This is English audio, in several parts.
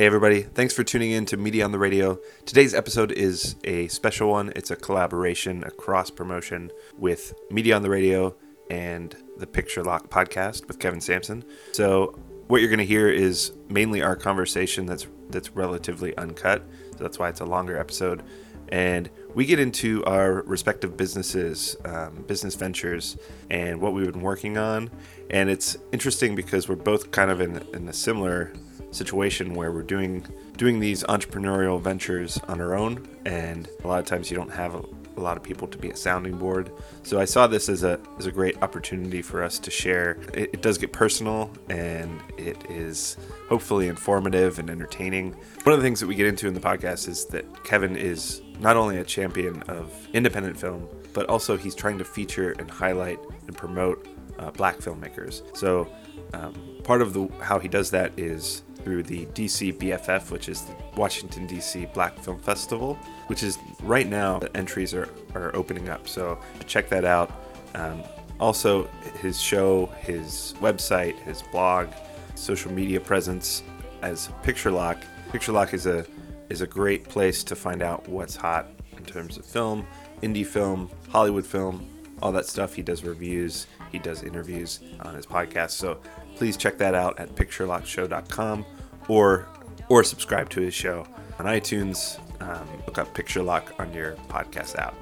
Hey, everybody. Thanks for tuning in to Media on the Radio. Today's episode is a special one. It's a collaboration, a cross promotion with Media on the Radio and the Picture Lock podcast with Kevin Sampson. So, what you're going to hear is mainly our conversation that's that's relatively uncut. So that's why it's a longer episode. And we get into our respective businesses, um, business ventures, and what we've been working on. And it's interesting because we're both kind of in, in a similar situation where we're doing doing these entrepreneurial ventures on our own, and a lot of times you don't have a, a lot of people to be a sounding board. So I saw this as a as a great opportunity for us to share. It, it does get personal, and it is hopefully informative and entertaining. One of the things that we get into in the podcast is that Kevin is not only a champion of independent film, but also he's trying to feature and highlight and promote uh, black filmmakers. So um, part of the how he does that is through the DC BFF, which is the Washington DC Black Film Festival, which is right now the entries are, are opening up. So check that out. Um, also, his show, his website, his blog, social media presence as Picture Lock. Picture Lock is a is a great place to find out what's hot in terms of film, indie film, Hollywood film, all that stuff. He does reviews, he does interviews on his podcast. So please check that out at picturelockshow.com or or subscribe to his show on iTunes. Um, look up Picture Lock on your podcast app.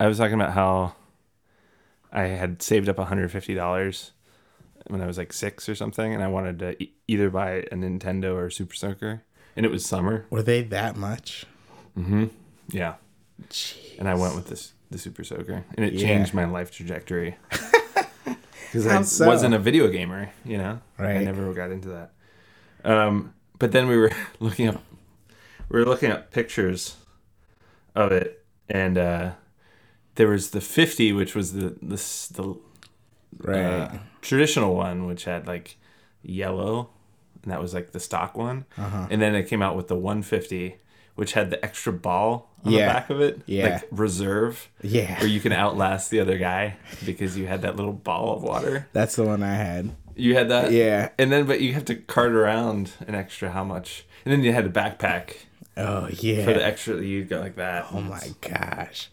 I was talking about how I had saved up $150 when I was like six or something, and I wanted to e- either buy a Nintendo or Super Soaker, and it was summer. Were they that much? Mm-hmm. Yeah, and I went with this the Super Soaker, and it Yeah. changed my life trajectory. Because I so? wasn't a video gamer, you know. right? I never got into that. Um, but then we were looking up, we were looking up pictures of it, and uh, there was the 50, which was the this the Right. uh, traditional one, which had like yellow, and that was like the stock one. Uh-huh. And then it came out with the 150, which had the extra ball on Yeah. the back of it, Yeah. like reserve, yeah. where you can outlast the other guy because you had that little ball of water. That's the one I had. You had that, Yeah. And then, but you have to cart around an extra how much? And then you had a backpack Oh yeah. for the extra. You go like that. oh my gosh.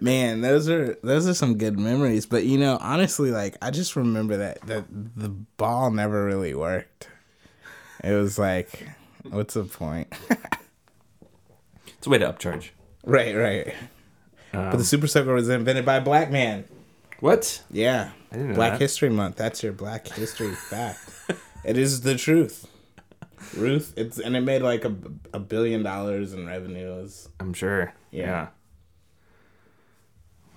Man, those are those are some good memories. But you know, honestly, like I just remember that that the ball never really worked. It was like, what's the point? It's a way to upcharge. right, right. but Um, the Super Soaker was invented by a black man. What? Yeah. I didn't know Black that. History Month. That's your Black History fact. it is the truth. Ruth, it's and it made like a, a billion dollars in revenues. I'm sure. Yeah. Yeah.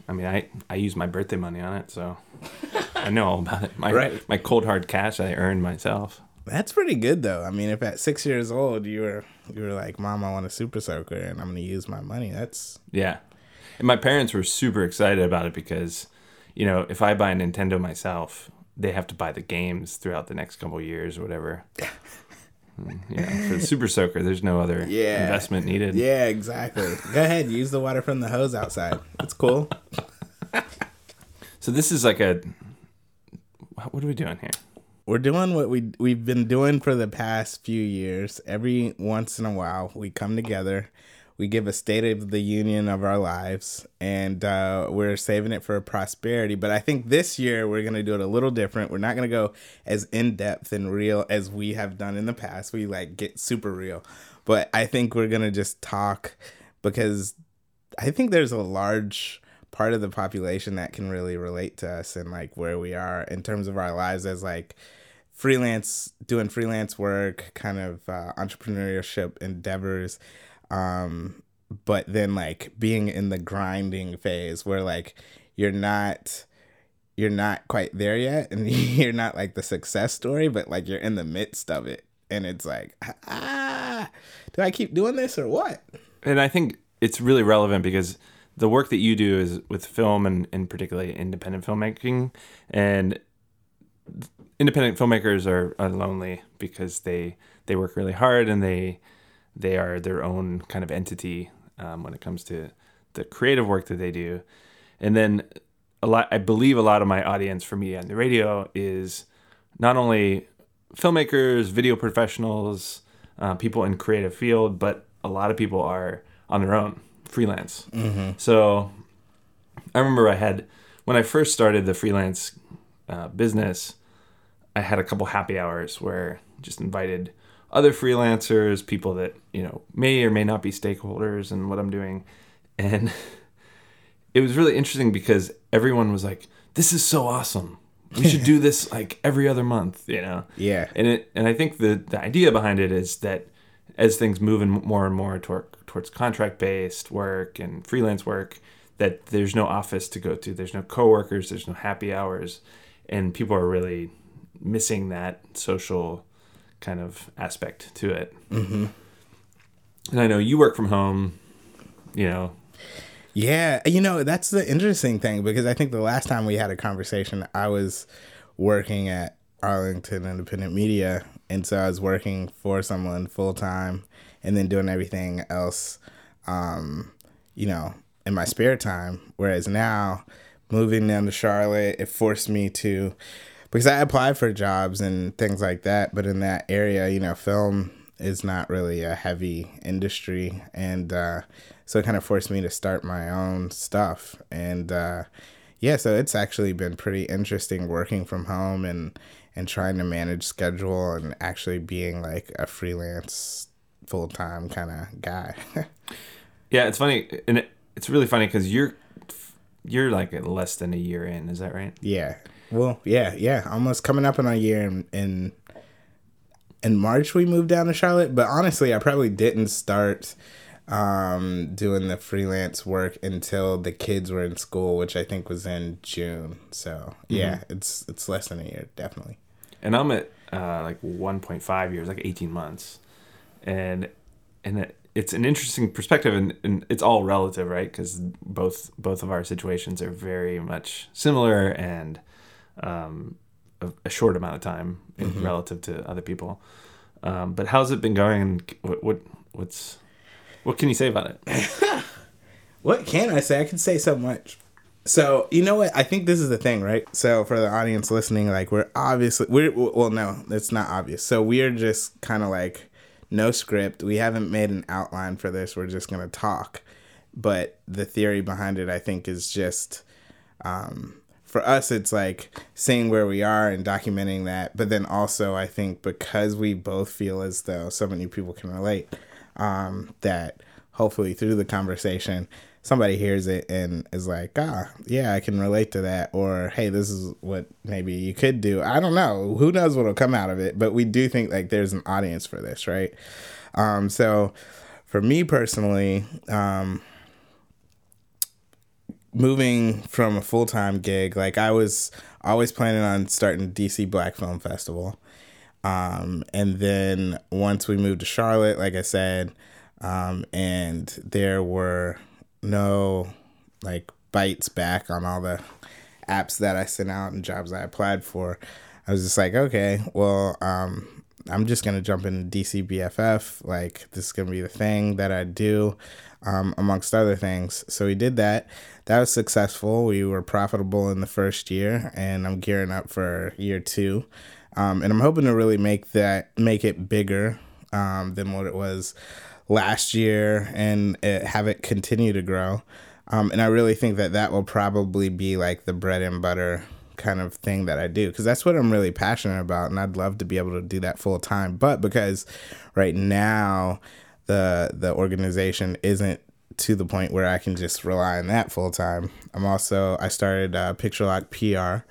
I mean, I I use my birthday money on it, so I know all about it. My Right. my cold hard cash I earned myself. That's pretty good though. I mean, if at six years old you were you were like, "Mom, I want a Super Soaker, and I'm gonna use my money." That's Yeah. And my parents were super excited about it because, you know, if I buy a Nintendo myself, they have to buy the games throughout the next couple of years or whatever. Mm, yeah, for the Super Soaker, there's no other Yeah. investment needed. yeah, exactly. Go ahead, use the water from the hose outside. It's cool. So this is like a what are we doing here? We're doing what we we've been doing for the past few years. Every once in a while, we come together, we give a state of the union of our lives, and uh, we're saving it for prosperity. But I think this year we're gonna do it a little different. We're not gonna go as in depth and real as we have done in the past. We like get super real, but I think we're gonna just talk because I think there's a large part of the population that can really relate to us and like where we are in terms of our lives as like freelance doing freelance work kind of uh, entrepreneurship endeavors um but then like being in the grinding phase where like you're not you're not quite there yet and you're not like the success story but like you're in the midst of it and it's like ah do i keep doing this or what And I think it's really relevant because the work that you do is with film and, and particularly independent filmmaking. And independent filmmakers are, are lonely because they they work really hard and they they are their own kind of entity um, when it comes to the creative work that they do. And then a lot, I believe a lot of my audience for me on the radio is not only filmmakers, video professionals, uh, people in creative field, but a lot of people are on their own, freelance. So I remember I had when I first started the freelance uh, business, I had a couple happy hours where I just invited other freelancers, people that you know may or may not be stakeholders in what I'm doing, and it was really interesting because everyone was like, "This is so awesome. We should do this like every other month," you know. Yeah. And it and I think the the idea behind it is that as things move in more and more toward towards contract based work and freelance work, that there's no office to go to, there's no coworkers, there's no happy hours, and people are really missing that social kind of aspect to it. Mm-hmm. And I know you work from home, you know. Yeah, you know, that's the interesting thing because I think the last time we had a conversation, I was working at Arlington Independent Media. And so I was working for someone full time and then doing everything else, um, you know, in my spare time. Whereas now, moving down to Charlotte, it forced me to, because I applied for jobs and things like that. But in that area, you know, film is not really a heavy industry. And, uh, so it kind of forced me to start my own stuff and uh, yeah so it's actually been pretty interesting working from home and and trying to manage schedule and actually being like a freelance full-time kind of guy Yeah, it's funny and it, it's really funny cuz you're you're like less than a year in, is that right? yeah well yeah yeah. Almost coming up on a year in, in in march we moved down to charlotte. But honestly i probably didn't start um doing the freelance work until the kids were in school which i think was in june. So yeah it's it's less than a year definitely. And I'm at uh, like 1.5 years, like 18 months, and and it, it's an interesting perspective, and, and it's all relative, right? Because both both of our situations are very much similar, and um, a, a short amount of time in relative to other people. Um, but how's it been going? And what, what what's what can you say about it? What can I say? I can say so much. So you know what? I think this is the thing, right? So for the audience listening, like we're obviously we're well, no, it's not obvious. So we're just kind of like no script. We haven't made an outline for this. We're just gonna talk. But the theory behind it, I think, is just um, for us. It's like seeing where we are and documenting that. But then also, I think because we both feel as though so many people can relate, um, that hopefully through the conversation somebody hears it and is like ah yeah i can relate to that or hey this is what maybe you could do i don't know who knows what'll come out of it but we do think like there's an audience for this right um so for me personally um moving from a full-time gig like i was always planning on starting dc black film festival um, and then once we moved to Charlotte, like I said, um, and there were no like bites back on all the apps that I sent out and jobs I applied for, I was just like, okay, well, um, I'm just gonna jump into DC BFF. Like this is gonna be the thing that I do, um, amongst other things. So we did that. That was successful. We were profitable in the first year, and I'm gearing up for year two. Um, and I'm hoping to really make that make it bigger um, than what it was last year, and it, have it continue to grow. Um, and I really think that that will probably be like the bread and butter kind of thing that I do because that's what I'm really passionate about, and I'd love to be able to do that full time. But because right now the the organization isn't to the point where I can just rely on that full time, I'm also I started uh, Picture Lock PR,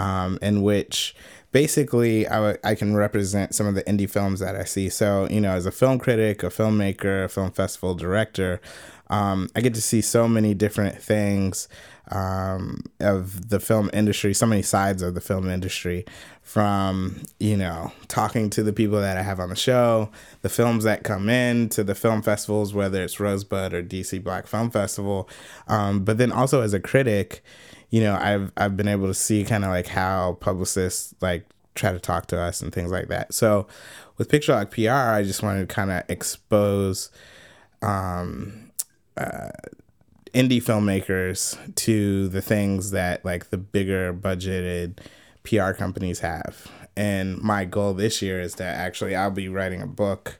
um, in which basically I, w- I can represent some of the indie films that I see. So, you know, as a film critic, a filmmaker, a film festival director, um, I get to see so many different things um, of the film industry, so many sides of the film industry from, you know, talking to the people that I have on the show, the films that come in to the film festivals, whether it's Rosebud or DC Black Film Festival. Um, but then also as a critic, you know, I've I've been able to see kind of like how publicists like try to talk to us and things like that. So with Picture Lock PR, I just wanted to kind of expose um, uh, indie filmmakers to the things that like the bigger budgeted PR companies have. And my goal this year is that actually I'll be writing a book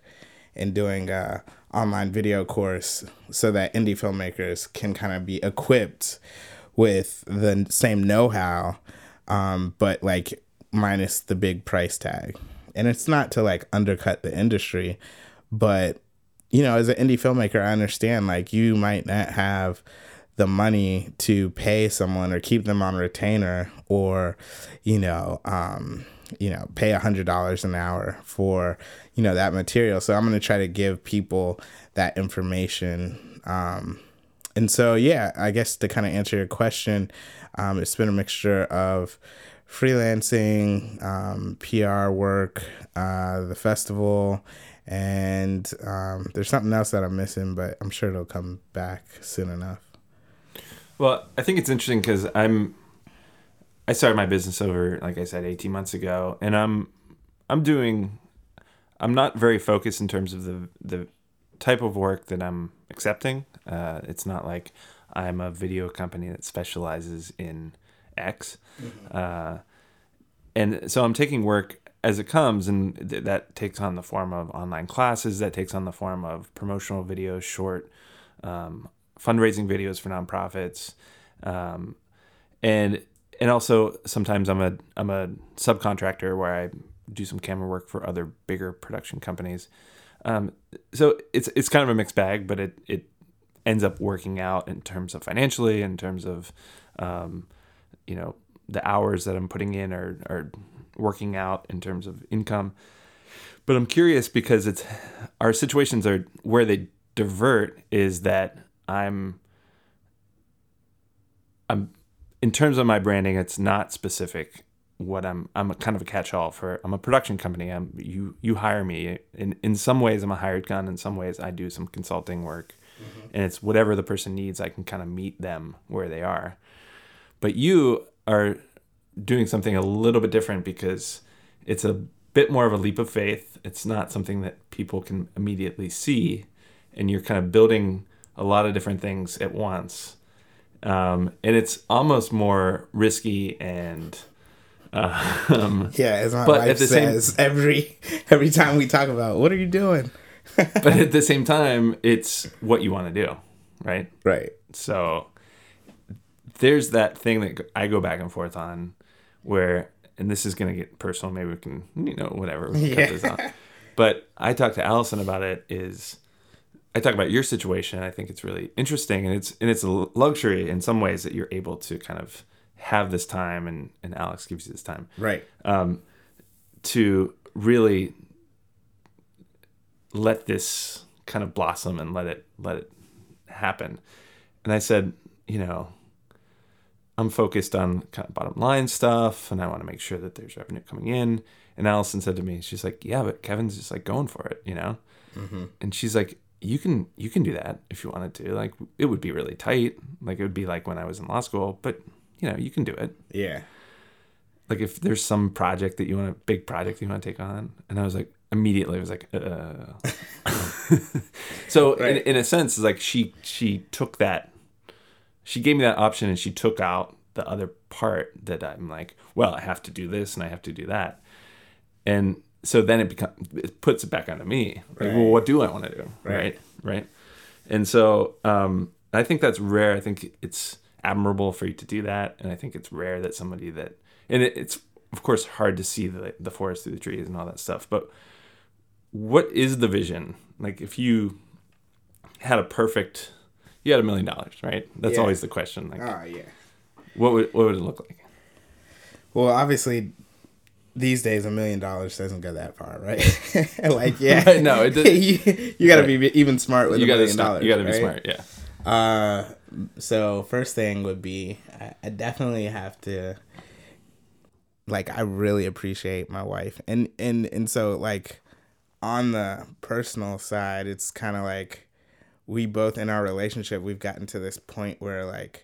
and doing a online video course so that indie filmmakers can kind of be equipped with the same know-how um, but like minus the big price tag and it's not to like undercut the industry but you know as an indie filmmaker i understand like you might not have the money to pay someone or keep them on retainer or you know um you know pay a hundred dollars an hour for you know that material. So i'm going to try to give people that information um and so yeah i guess to kind of answer your question um it's been a mixture of freelancing um pr work uh the festival and um there's something else that i'm missing but i'm sure it'll come back soon enough Well, I think it's interesting because I'm I started my business over, like I said, 18 months ago, and I'm I'm doing I'm not very focused in terms of the the type of work that I'm accepting. Uh, it's not like I'm a video company that specializes in X, uh, and so I'm taking work as it comes, and th- that takes on the form of online classes. That takes on the form of promotional videos, short um, fundraising videos for nonprofits, um, and and also sometimes I'm a I'm a subcontractor where I do some camera work for other bigger production companies. Um, so it's it's kind of a mixed bag, but it it ends up working out in terms of financially, in terms of um, you know the hours that I'm putting in are are working out in terms of income. But I'm curious because it's our situations are where they divert is that I'm I'm in terms of my branding, it's not specific what I'm I'm a kind of a catch-all for I'm a production company. I'm you you hire me. In in some ways I'm a hired gun, in some ways I do some consulting work. Mm-hmm. And it's whatever the person needs, I can kind of meet them where they are. But you are doing something a little bit different because it's a bit more of a leap of faith. It's not something that people can immediately see and you're kind of building a lot of different things at once. Um, and it's almost more risky and um, yeah as my wife the same- says every every time we talk about what are you doing but at the same time it's what you want to do right right so there's that thing that I go back and forth on where and this is going to get personal maybe we can you know whatever we can Yeah. cut this out but I talked to Allison about it is I talk about your situation I think it's really interesting and it's and it's a luxury in some ways that you're able to kind of have this time and and Alex gives you this time right um, to really let this kind of blossom and let it let it happen. And I said, you know, I'm focused on kind of bottom line stuff, and I want to make sure that there's revenue coming in. And Allison said to me, she's like, yeah, but Kevin's just like going for it, you know. And she's like, you can you can do that if you wanted to. Like it would be really tight. Like it would be like when I was in law school, but you know you can do it. Yeah. Like if there's some project that you want a big project you want to take on and i was like immediately i was like uh. So in, in a sense it's like she she took that she gave me that option and she took out the other part that i'm like well i have to do this and i have to do that. And so then it becomes it puts it back onto me. Like well what do i want to do? Right. right right? And so um i think that's rare. I think it's admirable for you to do that. And i think it's rare that somebody that and it, it's of course hard to see the the forest through the trees and all that stuff but what is the vision? Like if you had a perfect you had a million dollars right? That's Yeah. always the question like oh yeah. what would what would it look like? Well, obviously, these days a million dollars doesn't go that far, right? like, yeah, Right, no, it does- you, you got to be even smart with you a million dollars. you gotta be smart yeah. Uh, so first thing would be I, I definitely have to like I really appreciate my wife. And and and so like on the personal side it's kind of like we both in our relationship we've gotten to this point where like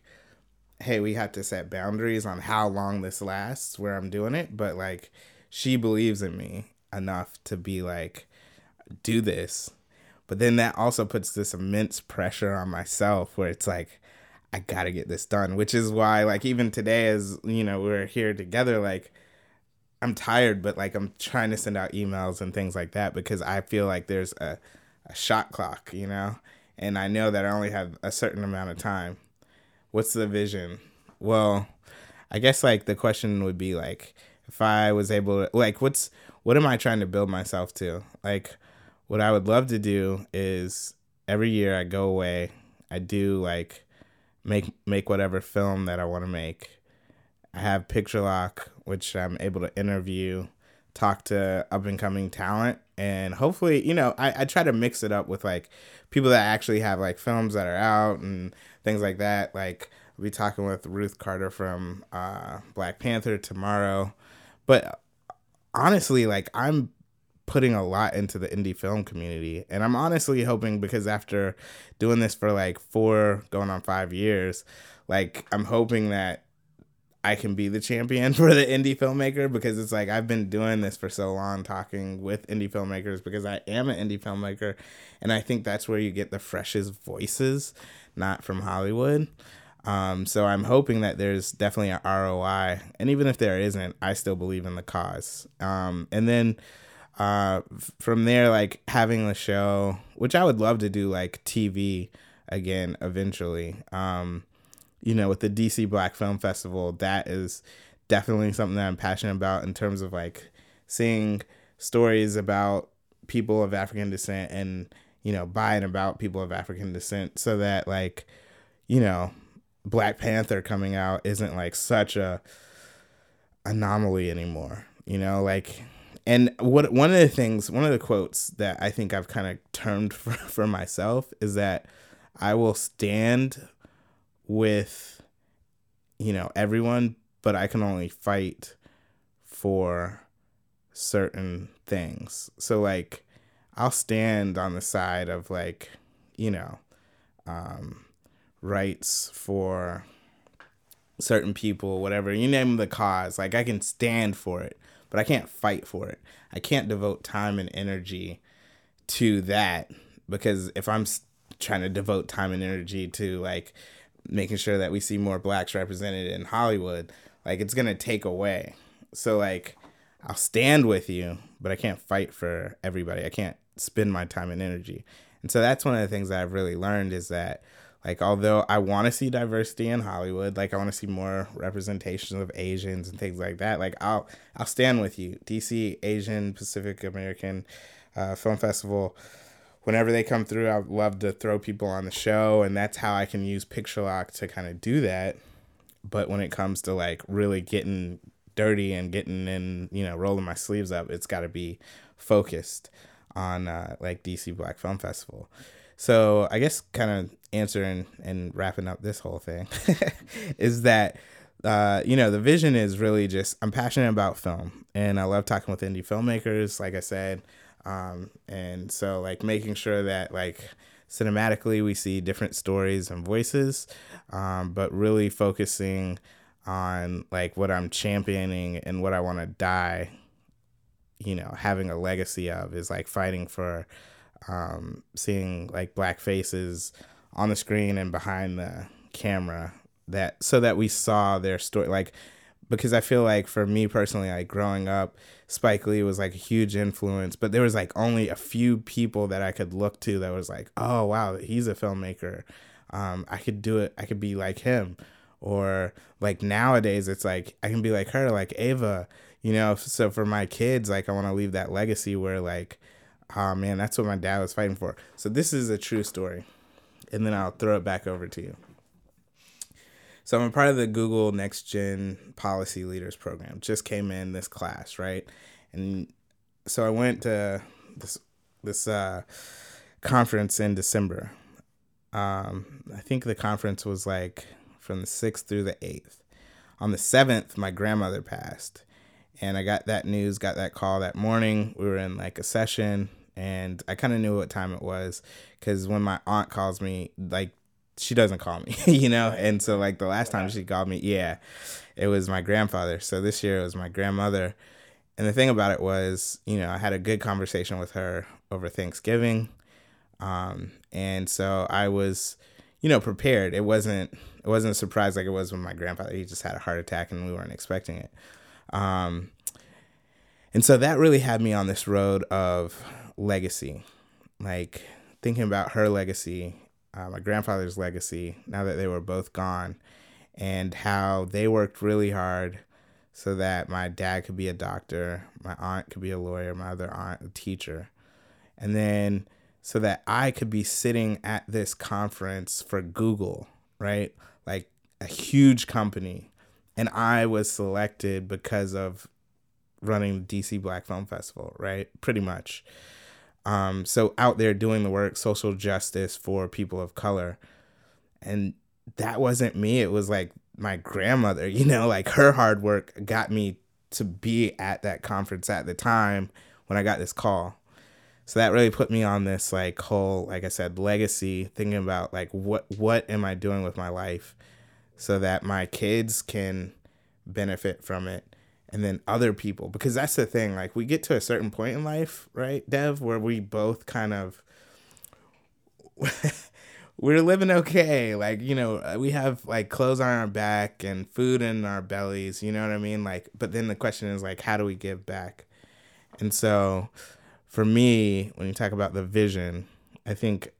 hey we have to set boundaries on how long this lasts where I'm doing it but like she believes in me enough to be like do this but then that also puts this immense pressure on myself where it's like I got to get this done, which is why like even today as, you know, we're here together like I'm tired, but like I'm trying to send out emails and things like that because I feel like there's a, a shot clock, you know, and I know that I only have a certain amount of time. What's the vision? Well, I guess like the question would be like if I was able to like what's what am I trying to build myself to? Like what I would love to do is every year I go away, I do like make make whatever film that I want to make. I have Picture Lock, which I'm able to interview, talk to up and coming talent, and hopefully, you know, I, I try to mix it up with like people that actually have like films that are out and things like that. Like we'll be talking with Ruth Carter from uh, Black Panther tomorrow, but honestly, like I'm putting a lot into the indie film community. And I'm honestly hoping because after doing this for like four, going on five years, like I'm hoping that I can be the champion for the indie filmmaker because it's like I've been doing this for so long talking with indie filmmakers because I am an indie filmmaker and I think that's where you get the freshest voices, not from Hollywood. Um, so I'm hoping that there's definitely an ROI, and even if there isn't, I still believe in the cause. Um, and then uh, from there, like having the show, which I would love to do like TV again eventually. Um, you know, with the DC Black Film Festival, that is definitely something that I'm passionate about in terms of like seeing stories about people of African descent and you know by and about people of African descent, so that like you know Black Panther coming out isn't like such a anomaly anymore. You know, like and what one of the things, one of the quotes that I think I've kind of termed for, for myself is that I will stand with, you know, everyone, but I can only fight for certain things. So like, I'll stand on the side of like, you know, um, rights for certain people, whatever you name the cause. Like I can stand for it but I can't fight for it. I can't devote time and energy to that because if I'm trying to devote time and energy to like making sure that we see more blacks represented in Hollywood, like it's to take away. So like I'll stand with you, but I can't fight for everybody. I can't spend my time and energy. And so that's one of the things that I've really learned is that like although I want to see diversity in Hollywood, like I want to see more representation of Asians and things like that, like I'll I'll stand with you. DC Asian Pacific American uh, Film Festival. Whenever they come through, I'd love to throw people on the show, and that's how I can use Picture Lock to kind of do that. But when it comes to like really getting dirty and getting in, you know, rolling my sleeves up, it's got to be focused on uh, like DC Black Film Festival. So I guess kind of answering and wrapping up this whole thing is that uh, you know the vision is really just I'm passionate about film and I love talking with indie filmmakers, like I said, um, and so like making sure that like cinematically we see different stories and voices, um, but really focusing on like what I'm championing and what I want to die, you know, having a legacy of is like fighting for um, seeing like black faces on the screen and behind the camera that so that we saw their story like because I feel like for me personally, like growing up, Spike Lee was like a huge influence, but there was like only a few people that I could look to that was like, oh wow, he's a filmmaker. Um, I could do it. I could be like him, or like nowadays, it's like I can be like her, like Ava. You know, so for my kids, like I want to leave that legacy where like oh man, that's what my dad was fighting for. So this is a true story. And then I'll throw it back over to you. So I'm a part of the Google Next Gen Policy Leaders Program. Just came in this class, right? And so I went to this this uh, conference in December. Um, I think the conference was like from the sixth through the eighth. On the seventh, my grandmother passed, and I got that news, got that call that morning. We were in like a session and I kind of knew what time it was because when my aunt calls me, like she doesn't call me, you know, and so like the last time she called me, yeah, it was my grandfather. So this year it was my grandmother, and the thing about it was, you know, I had a good conversation with her over Thanksgiving, um, and so I was, you know, prepared. It wasn't it wasn't a surprise like it was when my grandfather he just had a heart attack and we weren't expecting it. Um, And so that really had me on this road of legacy, like thinking about her legacy, uh, my grandfather's legacy, now that they were both gone, and how they worked really hard so that my dad could be a doctor, my aunt could be a lawyer, my other aunt a teacher. And then so that I could be sitting at this conference for Google, right? Like a huge company. And I was selected because of running the DC Black Film Festival, right? Pretty much. Um, so out there doing the work, social justice for people of color. And that wasn't me. It was like my grandmother, you know, like her hard work got me to be at that conference at the time when I got this call. So that really put me on this like whole, like I said, legacy, thinking about like what what am I doing with my life so that my kids can benefit from it and then other people because that's the thing like we get to a certain point in life right dev where we both kind of we're living okay. Like you know we have like clothes on our back and food in our bellies you know what i mean? Like but then the question is like how do we give back? And so for me when you talk about the vision i think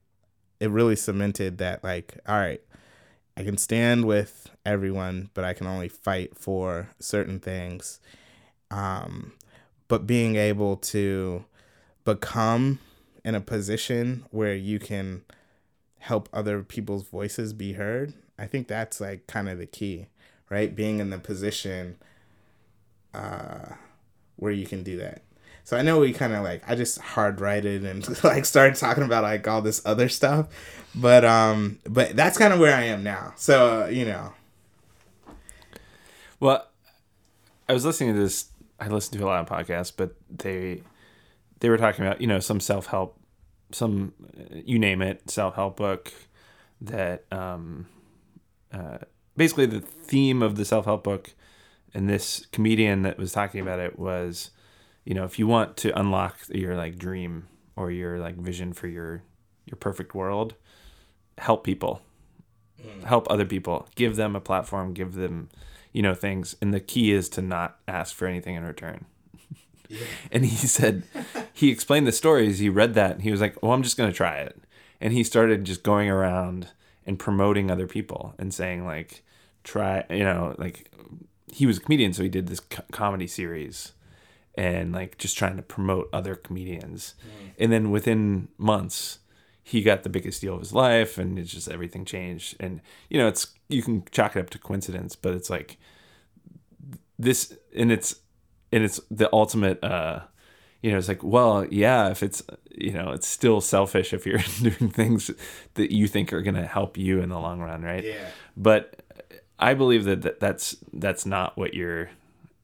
it really cemented that like all right i can stand with everyone but i can only fight for certain things. Um but being able to become in a position where you can help other people's voices be heard i think that's like kind of the key right? Being in the position uh where you can do that so i know we kind of like i just hard righted and like started talking about like all this other stuff but um but that's kind of where i am now so uh, you know Well, I was listening to this. I listen to a lot of podcasts, but they they were talking about you know some self help, some you name it self help book that um, uh, basically the theme of the self help book, and this comedian that was talking about it was, you know, if you want to unlock your like dream or your like vision for your your perfect world, help people. Mm. Help other people. Give them a platform. Give them you know things. And the key is to not ask for anything in return. And he said he explained the stories. He read that and he was like well i'm just going to try it. And he started just going around and promoting other people and saying like try you know like he was a comedian so he did this co- comedy series and like just trying to promote other comedians. And then within months he got the biggest deal of his life and it's just everything changed. And you know it's you can chalk it up to coincidence but it's like this and it's and it's the ultimate uh you know it's like well yeah if it's you know it's still selfish if you're doing things that you think are going to help you in the long run right? Yeah. but i believe that, that that's that's not what you're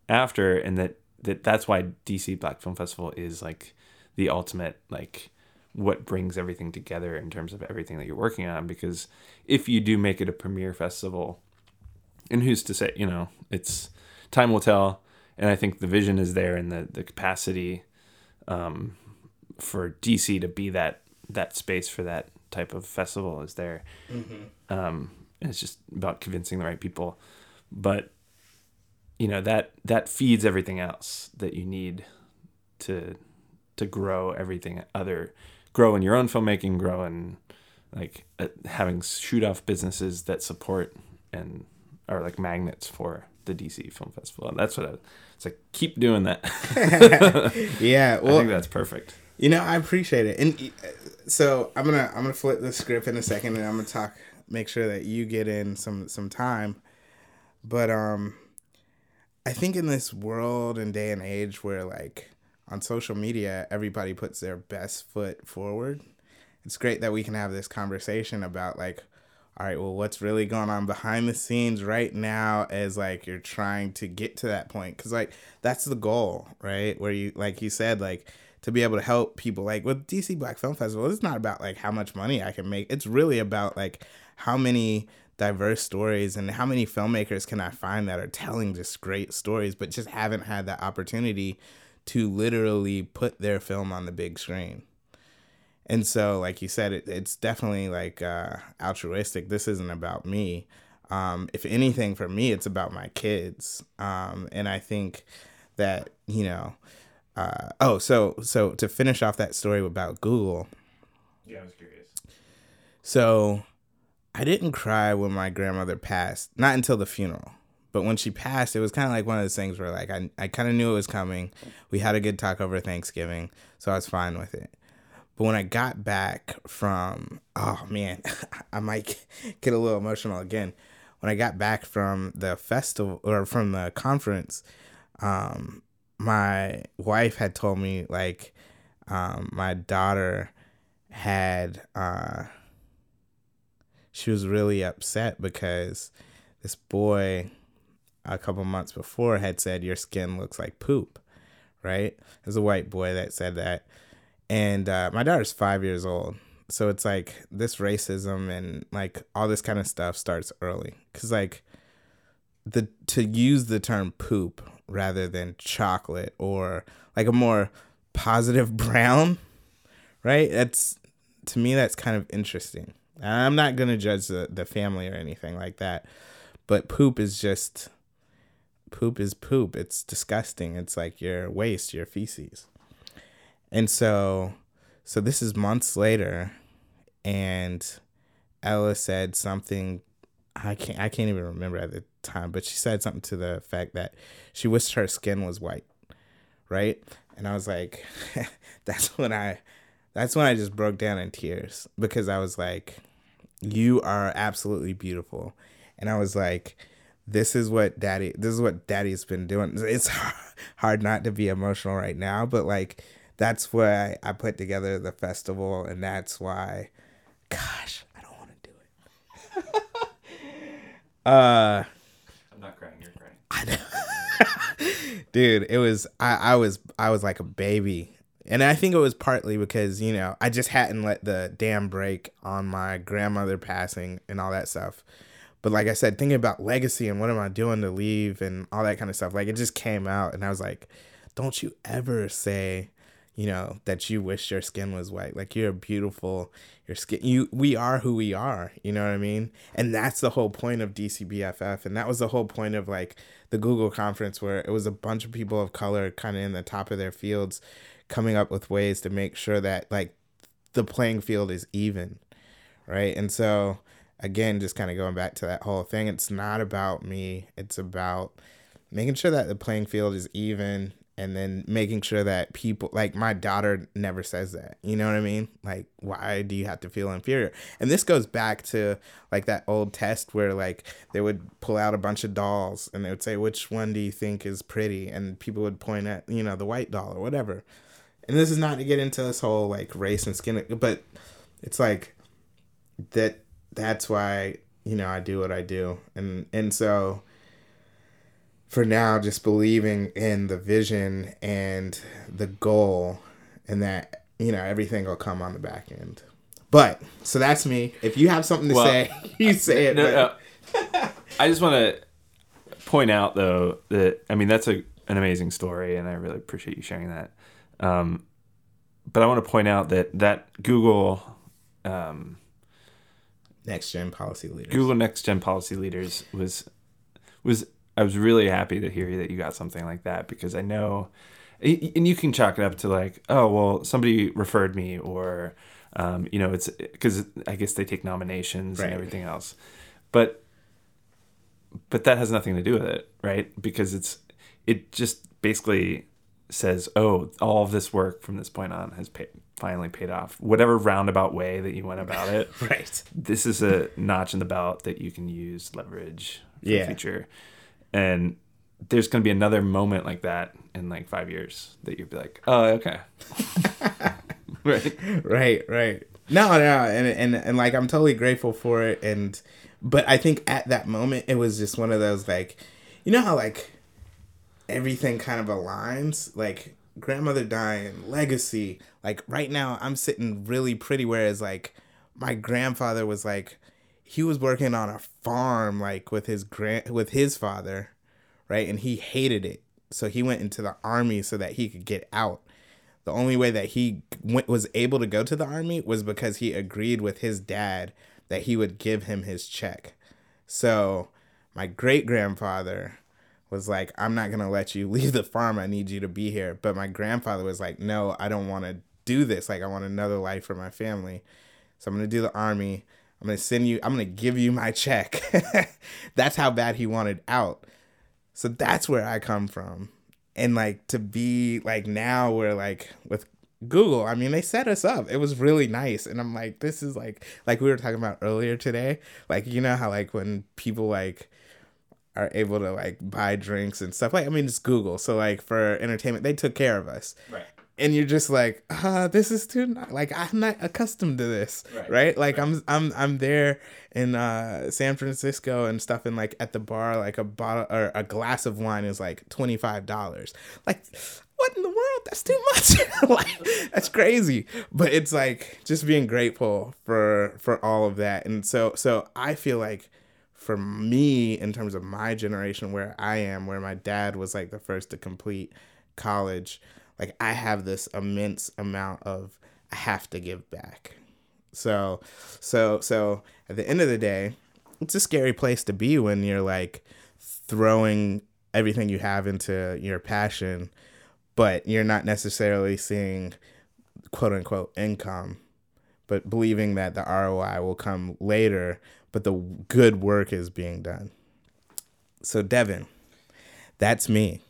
after and that that that's why dc black film festival is like the ultimate like what brings everything together in terms of everything that you're working on. Because if you do make it a premiere festival and who's to say you know it's time will tell. And i think the vision is there and the the capacity um, for dc to be that that space for that type of festival is there. Um, and it's just about convincing the right people. But you know that that feeds everything else that you need to to grow everything other grow in your own filmmaking grow in like uh, having shoot off businesses that support and are like magnets for the DC Film Festival. And that's what I, it's like keep doing that. Yeah well I think that's perfect. You know, I appreciate it, and so I'm gonna I'm gonna flip the script in a second, and I'm gonna talk, make sure that you get in some some time. But um, I think in this world and day and age where like on social media everybody puts their best foot forward, it's great that we can have this conversation about like, all right, well, what's really going on behind the scenes right now as like you're trying to get to that point, because like that's the goal, right? Where you like you said like to be able to help people like with DC Black Film Festival it's not about like how much money I can make it's really about like how many diverse stories and how many filmmakers can I find that are telling just great stories but just haven't had that opportunity to literally put their film on the big screen? And so like you said it, it's definitely like uh, altruistic. This isn't about me. Um, if anything for me it's about my kids. Um, and I think that you know uh, oh, so so to finish off that story about Google, Yeah, I was curious. so I didn't cry when my grandmother passed, not until the funeral. But when she passed, it was kind of like one of those things where like I, I kind of knew it was coming. We had a good talk over Thanksgiving, so I was fine with it. But when I got back from, oh man, I might get a little emotional again. When I got back from the festival or from the conference, um, my wife had told me like um, my daughter had uh, she was really upset because this boy a couple months before had said your skin looks like poop right? There's a white boy that said that. And uh, my daughter's five years old. So it's like this racism and like all this kind of stuff starts early. Because like the to use the term poop rather than chocolate or like a more positive brown right? That's to me that's kind of interesting i'm not going to judge the, the family or anything like that but poop is just poop is poop. It's disgusting. It's like your waste your feces. And so so this is months later and ella said something i can't i can't even remember at the time but she said something to the fact that she wished her skin was white right? And i was like that's when i that's when i just broke down in tears because i was like you are absolutely beautiful and i was like this is what daddy this is what daddy's been doing it's hard not to be emotional right now but like that's why i put together the festival and that's why gosh i don't want to do it uh I'm not crying. You're crying. dude it was I, I was i was like a baby and i think it was partly because you know i just hadn't let the dam break on my grandmother passing and all that stuff. But like i said thinking about legacy and what am i doing to leave and all that kind of stuff like it just came out and i was like don't you ever say you know that you wish your skin was white. Like you're beautiful. Your skin you we are who we are. You know what i mean? And that's the whole point of dcbff and that was the whole point of like the google conference where it was a bunch of people of color kind of in the top of their fields coming up with ways to make sure that like the playing field is even right? And so again just kind of going back to that whole thing it's not about me it's about making sure that the playing field is even and then making sure that people like my daughter never says that you know what i mean? Like why do you have to feel inferior? And this goes back to like that old test where like they would pull out a bunch of dolls and they would say which one do you think is pretty? And people would point at you know the white doll or whatever and this is not to get into this whole like race and skin but it's like that that's why you know i do what i do and and so for now just believing in the vision and the goal and that you know everything will come on the back end but so that's me if you have something to Well, say you say it No, but- no. I just want to point out though that I mean that's a an amazing story, and I really appreciate you sharing that. Um, but I want to point out that that Google um, next gen policy leaders Google Next Gen Policy Leaders was was I was really happy to hear that you got something like that because I know, and you can chalk it up to like, oh well, somebody referred me, or um, you know, it's because I guess they take nominations Right. and everything else, but but that has nothing to do with it, right? Because it's it just basically says, oh, all of this work from this point on has paid, finally paid off. Whatever roundabout way that you went about it, right. this is a notch in the belt that you can use leverage for Yeah. the future. And there's going to be another moment like that in like five years that you'll be like oh okay. Right. Right right. No no and, and and like i'm totally grateful for it and but i think at that moment it was just one of those like you know how like everything kind of aligns. Like grandmother dying legacy. Like right now i'm sitting really pretty whereas like my grandfather was like he was working on a farm like with his grand with his father right? And he hated it. So he went into the army so that he could get out. The only way that he went, was able to go to the army was because he agreed with his dad that he would give him his check. So my great grandfather was like, I'm not gonna let you leave the farm. I need you to be here. But my grandfather was like, No, I don't want to do this. Like, I want another life for my family. So I'm gonna do the army. I'm gonna send you. I'm gonna give you my check. that's how bad he wanted out. So that's where I come from. And like to be like now, we're like with Google. I mean, they set us up. It was really nice. And I'm like, this is like like we were talking about earlier today. Like, you know how like when people like are able to like buy drinks and stuff. Like, I mean, it's Google. So like for entertainment, they took care of us. Right. And you're just like, uh, this is too not, like I'm not accustomed to this, Right. right? Like Right. I'm I'm I'm there in uh, San Francisco and stuff, and like at the bar, like a bottle or a glass of wine is like twenty five dollars. Like, what in the world? That's too much. like that's crazy. But it's like just being grateful for for all of that, and so so I feel like for me in terms of my generation where I am, where my dad was like the first to complete college, like I have this immense amount of I have to give back. So so so at the end of the day, it's a scary place to be when you're like throwing everything you have into your passion, but you're not necessarily seeing quote unquote income, but believing that the ROI will come later, but the good work is being done. So, Devin, that's me.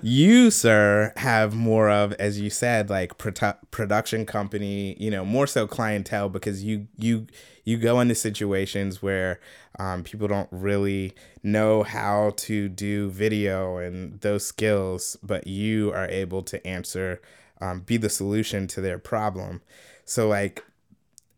You, sir, have more of, as you said, like produ- production company. You know, more so clientele because you you you go into situations where um, people don't really know how to do video and those skills, but you are able to answer, um, be the solution to their problem. So, like,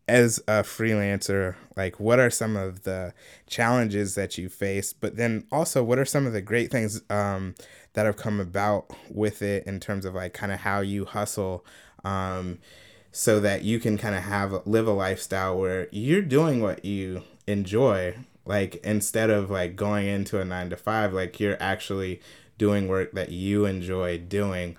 as a freelancer, like what are some of the challenges that you face? But then also, what are some of the great things um, that have come about with it in terms of like kind of how you hustle, um, so that you can kind of have live a lifestyle where you're doing what you enjoy, like instead of like going into a nine to five, like you're actually doing work that you enjoy doing,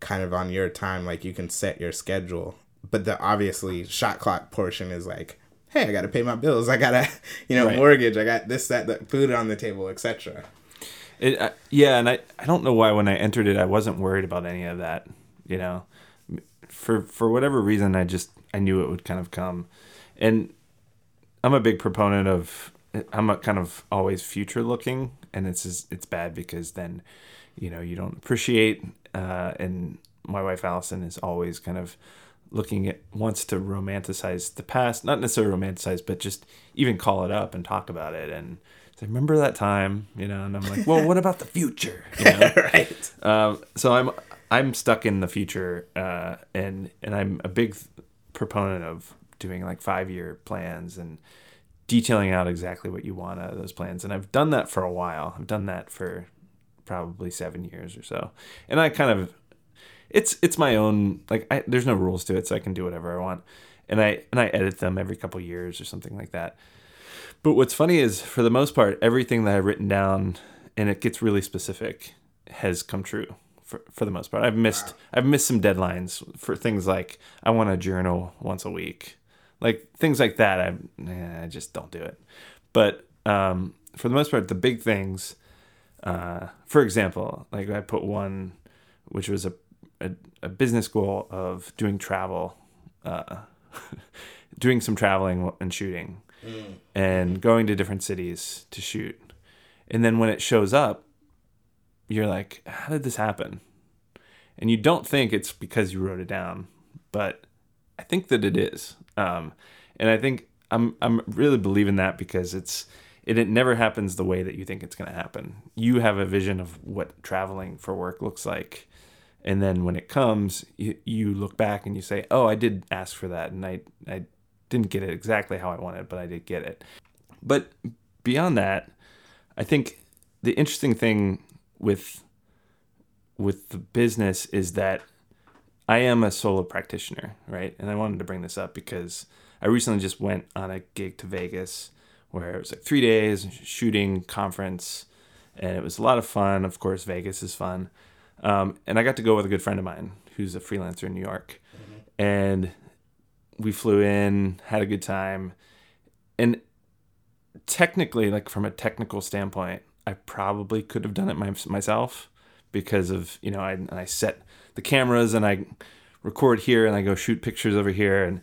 kind of on your time. Like you can set your schedule but the obviously shot clock portion is like hey i gotta pay my bills i gotta you know Right. mortgage i got this that, that food on the table etc It, uh, yeah, and I, I don't know why when I entered it I wasn't worried about any of that. You know, for for whatever reason I just I knew it would kind of come, and I'm a big proponent of I'm a kind of always future looking, and it's just, it's bad because then, you know, you don't appreciate. Uh, and my wife Allison is always kind of looking at wants to romanticize the past, not necessarily romanticize, but just even call it up and talk about it and. say, Remember that time, you know, and I'm like, well, what about the future? You know? right Um, so I'm I'm stuck in the future, uh, and and I'm a big proponent of doing like five year plans and detailing out exactly what you want out of those plans. And I've done that for a while. I've done that for probably seven years or so, and I kind of it's it's my own like I, there's no rules to it, so I can do whatever I want, and I and I edit them every couple years or something like that. But what's funny is, for the most part, everything that I've written down, and it gets really specific, has come true. For, for the most part, I've missed I've missed some deadlines for things like I want to journal once a week, like things like that. I nah, I just don't do it. But um, for the most part, the big things, uh, for example, like I put one, which was a a, a business goal of doing travel, uh, doing some traveling and shooting and going to different cities to shoot. And then when it shows up, you're like, how did this happen? And you don't think it's because you wrote it down, but I think that it is. Um, and I think I'm I'm really believing that because it's it, it never happens the way that you think it's going to happen. You have a vision of what traveling for work looks like. And then when it comes, you, you look back and you say, "Oh, I did ask for that, and I I didn't get it exactly how I wanted, but I did get it." But beyond that, I think the interesting thing with with the business is that I am a solo practitioner, right? And I wanted to bring this up because I recently just went on a gig to Vegas where it was like three days shooting conference, and it was a lot of fun. Of course, Vegas is fun, um, and I got to go with a good friend of mine who's a freelancer in New York, and we flew in, had a good time, and technically, like from a technical standpoint, I probably could have done it my, myself because of you know I I set the cameras and I record here and I go shoot pictures over here. And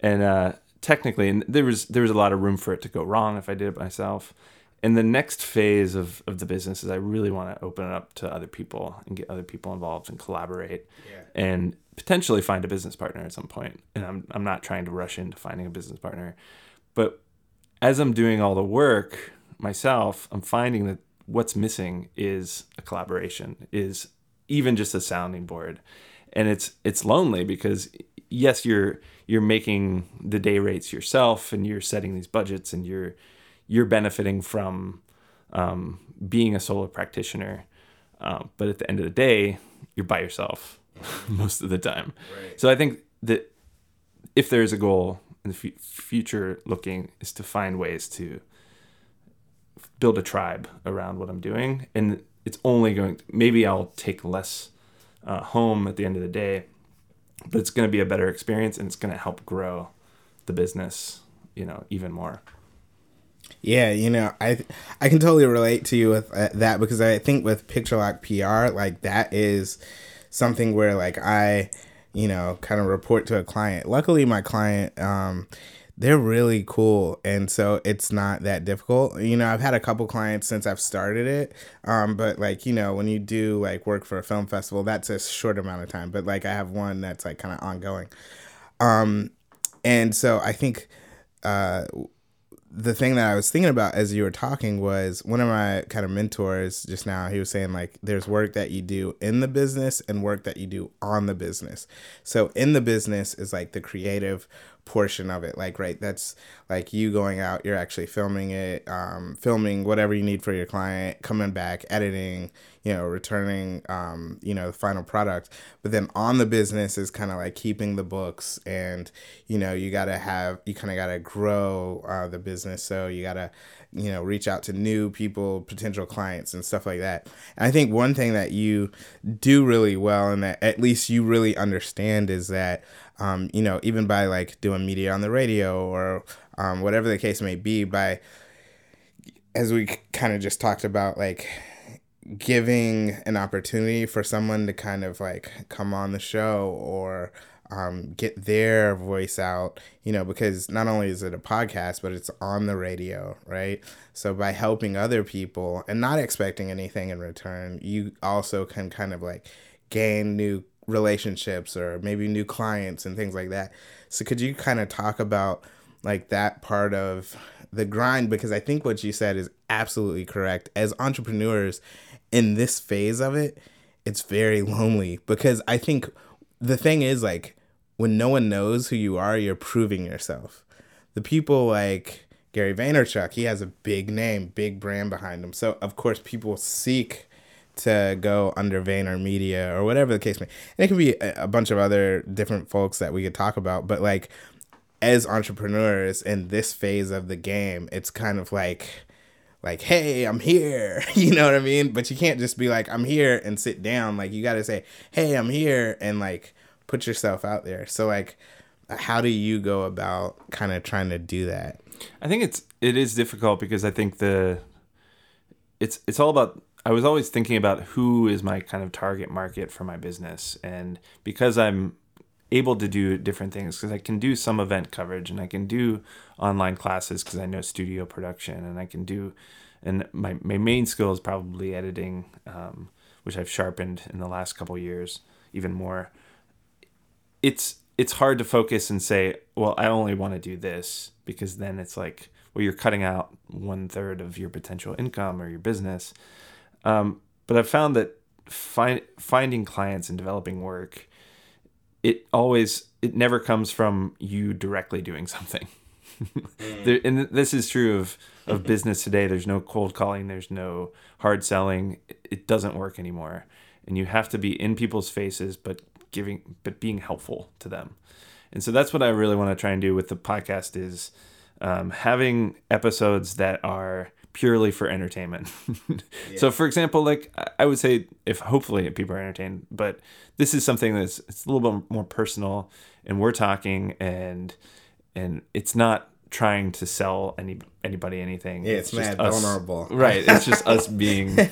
and uh, technically and there was there was a lot of room for it to go wrong if I did it myself. And the next phase of, of the business is I really want to open it up to other people and get other people involved and collaborate Yeah. and potentially find a business partner at some point. And I'm I'm not trying to rush into finding a business partner. But as I'm doing all the work myself, I'm finding that what's missing is a collaboration, is even just a sounding board. And it's it's lonely because yes, you're you're making the day rates yourself and you're setting these budgets and you're you're benefiting from um, being a solo practitioner. Um, but at the end of the day, you're by yourself most of the time. Right. So I think that if there's a goal in the fu- future looking is to find ways to build a tribe around what I'm doing. And it's only going, maybe I'll take less uh, home at the end of the day, but it's going to be a better experience and it's going to help grow the business, you know, even more. Yeah, you know, I I can totally relate to you with uh, that because I think with Picture Lock PR, like that is something where like I, you know, kind of report to a client. Luckily, my client, um, they're really cool, and so it's not that difficult. You know, I've had a couple clients since I've started it, um, but like you know, when you do like work for a film festival, that's a short amount of time. But like I have one that's like kind of ongoing, um, and so I think. Uh, the thing that I was thinking about as you were talking was one of my kind of mentors just now. He was saying like there's work that you do in the business and work that you do on the business. So in the business is like the creative portion of it. Like right, that's like you going out, you're actually filming it, um, filming whatever you need for your client, coming back, editing, you know, returning, um, you know, the final product. But then on the business is kind of like keeping the books, and you know, you gotta have, you kind of gotta grow uh, the business. So you gotta, you know, reach out to new people, potential clients, and stuff like that. And I think one thing that you do really well, and that at least you really understand, is that, um, you know, even by like doing media on the radio or um, whatever the case may be, by as we kind of just talked about, like giving an opportunity for someone to kind of like come on the show or um, get their voice out, you know, because not only is it a podcast, but it's on the radio, right? So by helping other people and not expecting anything in return, you also can kind of like gain new relationships or maybe new clients and things like that. So could you kind of talk about like that part of the grind because I think what you said is absolutely correct. As entrepreneurs in this phase of it, it's very lonely because I think the thing is like when no one knows who you are, you're proving yourself. The people like Gary Vaynerchuk, he has a big name, big brand behind him. So of course people seek to go under Vayner Media or whatever the case may. And it could be a, bunch of other different folks that we could talk about, but like as entrepreneurs in this phase of the game, it's kind of like like, hey, I'm here. You know what I mean? But you can't just be like, I'm here and sit down. Like you gotta say, hey, I'm here and like put yourself out there. So like how do you go about kind of trying to do that? I think it's it is difficult because I think the it's it's all about I was always thinking about who is my kind of target market for my business. And because I'm able to do different things because I can do some event coverage and I can do online classes because I know studio production and I can do and my, my main skill is probably editing um, which I've sharpened in the last couple years even more. It's it's hard to focus and say well I only want to do this because then it's like well you're cutting out one third of your potential income or your business um, but I've found that find, finding clients and developing work it always it never comes from you directly doing something. There, and this is true of of business today. There's no cold calling. There's no hard selling. It, it doesn't work anymore. And you have to be in people's faces but giving but being helpful to them. And so that's what i really want to try and do with the podcast is um, having episodes that are purely for entertainment. So, for example, like I- would say, if hopefully people are entertained, but this is something that's it's a little bit more personal, and we're talking, and and it's not trying to sell any anybody anything. Yeah, it's mad vulnerable. Right. It's just us being uh,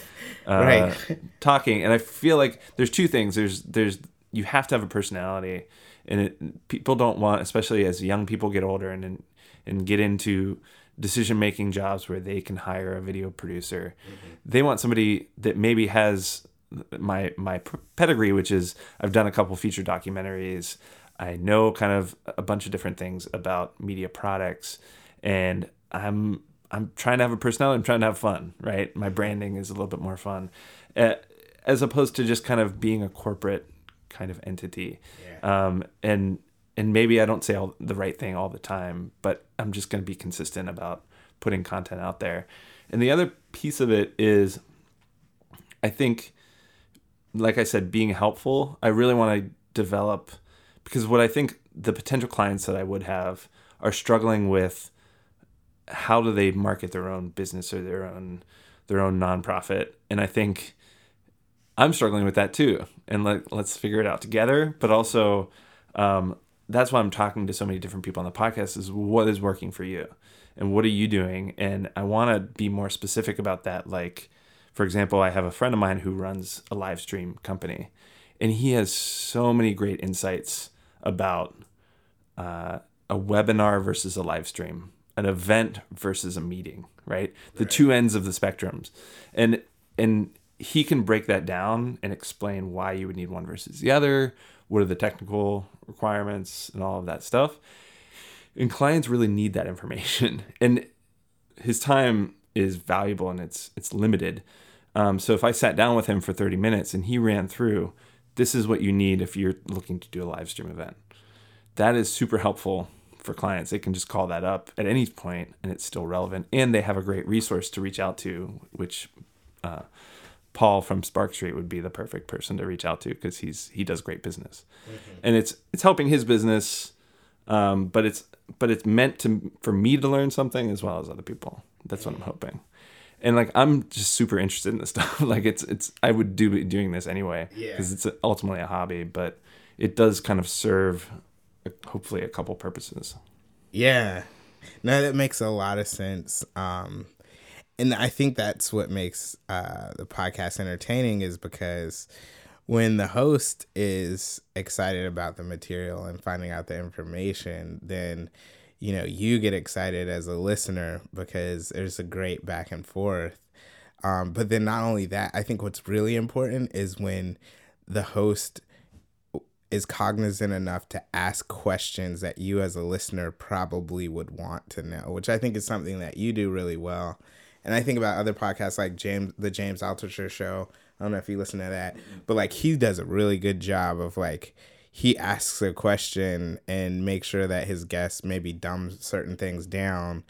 Right. talking, and I feel like there's two things. There's there's you have to have a personality, and it, people don't want, especially as young people get older and and, and get into decision making jobs where they can hire a video producer. They want somebody that maybe has my my pedigree, which is I've done a couple feature documentaries. I know kind of a bunch of different things about media products, and I'm I'm trying to have a personality. I'm trying to have fun, right? My branding is a little bit more fun, uh, as opposed to just kind of being a corporate kind of entity. Um, and and maybe I don't say all the right thing all the time, but I'm just going to be consistent about putting content out there. And the other piece of it is, I think, like I said, being helpful. I really want to develop because what I think the potential clients that I would have are struggling with how do they market their own business or their own their own nonprofit, and I think I'm struggling with that too. And let, let's figure it out together. But also, um, that's why I'm talking to so many different people on the podcast is what is working for you and what are you doing? And I want to be more specific about that. Like, for example, I have a friend of mine who runs a live stream company and he has so many great insights about uh, a webinar versus a live stream, an event versus a meeting, right? The two ends of the spectrums. And, and, he can break that down and explain why you would need one versus the other, what are the technical requirements and all of that stuff. And clients really need that information. And his time is valuable and it's it's limited. Um, so if I sat down with him for 30 minutes and he ran through, this is what you need if you're looking to do a live stream event. That is super helpful for clients. They can just call that up at any point and it's still relevant. And they have a great resource to reach out to, which uh, Paul from Spark Street would be the perfect person to reach out to because he's he does great business, and it's it's helping his business, um, but it's but it's meant to for me to learn something as well as other people. That's what I'm hoping, and like I'm just super interested in this stuff. like it's it's I would do be doing this anyway because it's ultimately a hobby, but it does kind of serve hopefully a couple purposes. Yeah. No, that makes a lot of sense. Um, and I think that's what makes uh, the podcast entertaining is because when the host is excited about the material and finding out the information, then you know you get excited as a listener because there's a great back and forth. Um, but then not only that, I think what's really important is when the host is cognizant enough to ask questions that you as a listener probably would want to know, which I think is something that you do really well. And I think about other podcasts like James, the James Altucher Show. I don't know if you listen to that, but like he does a really good job of like he asks a question and makes sure that his guests maybe dumb certain things down,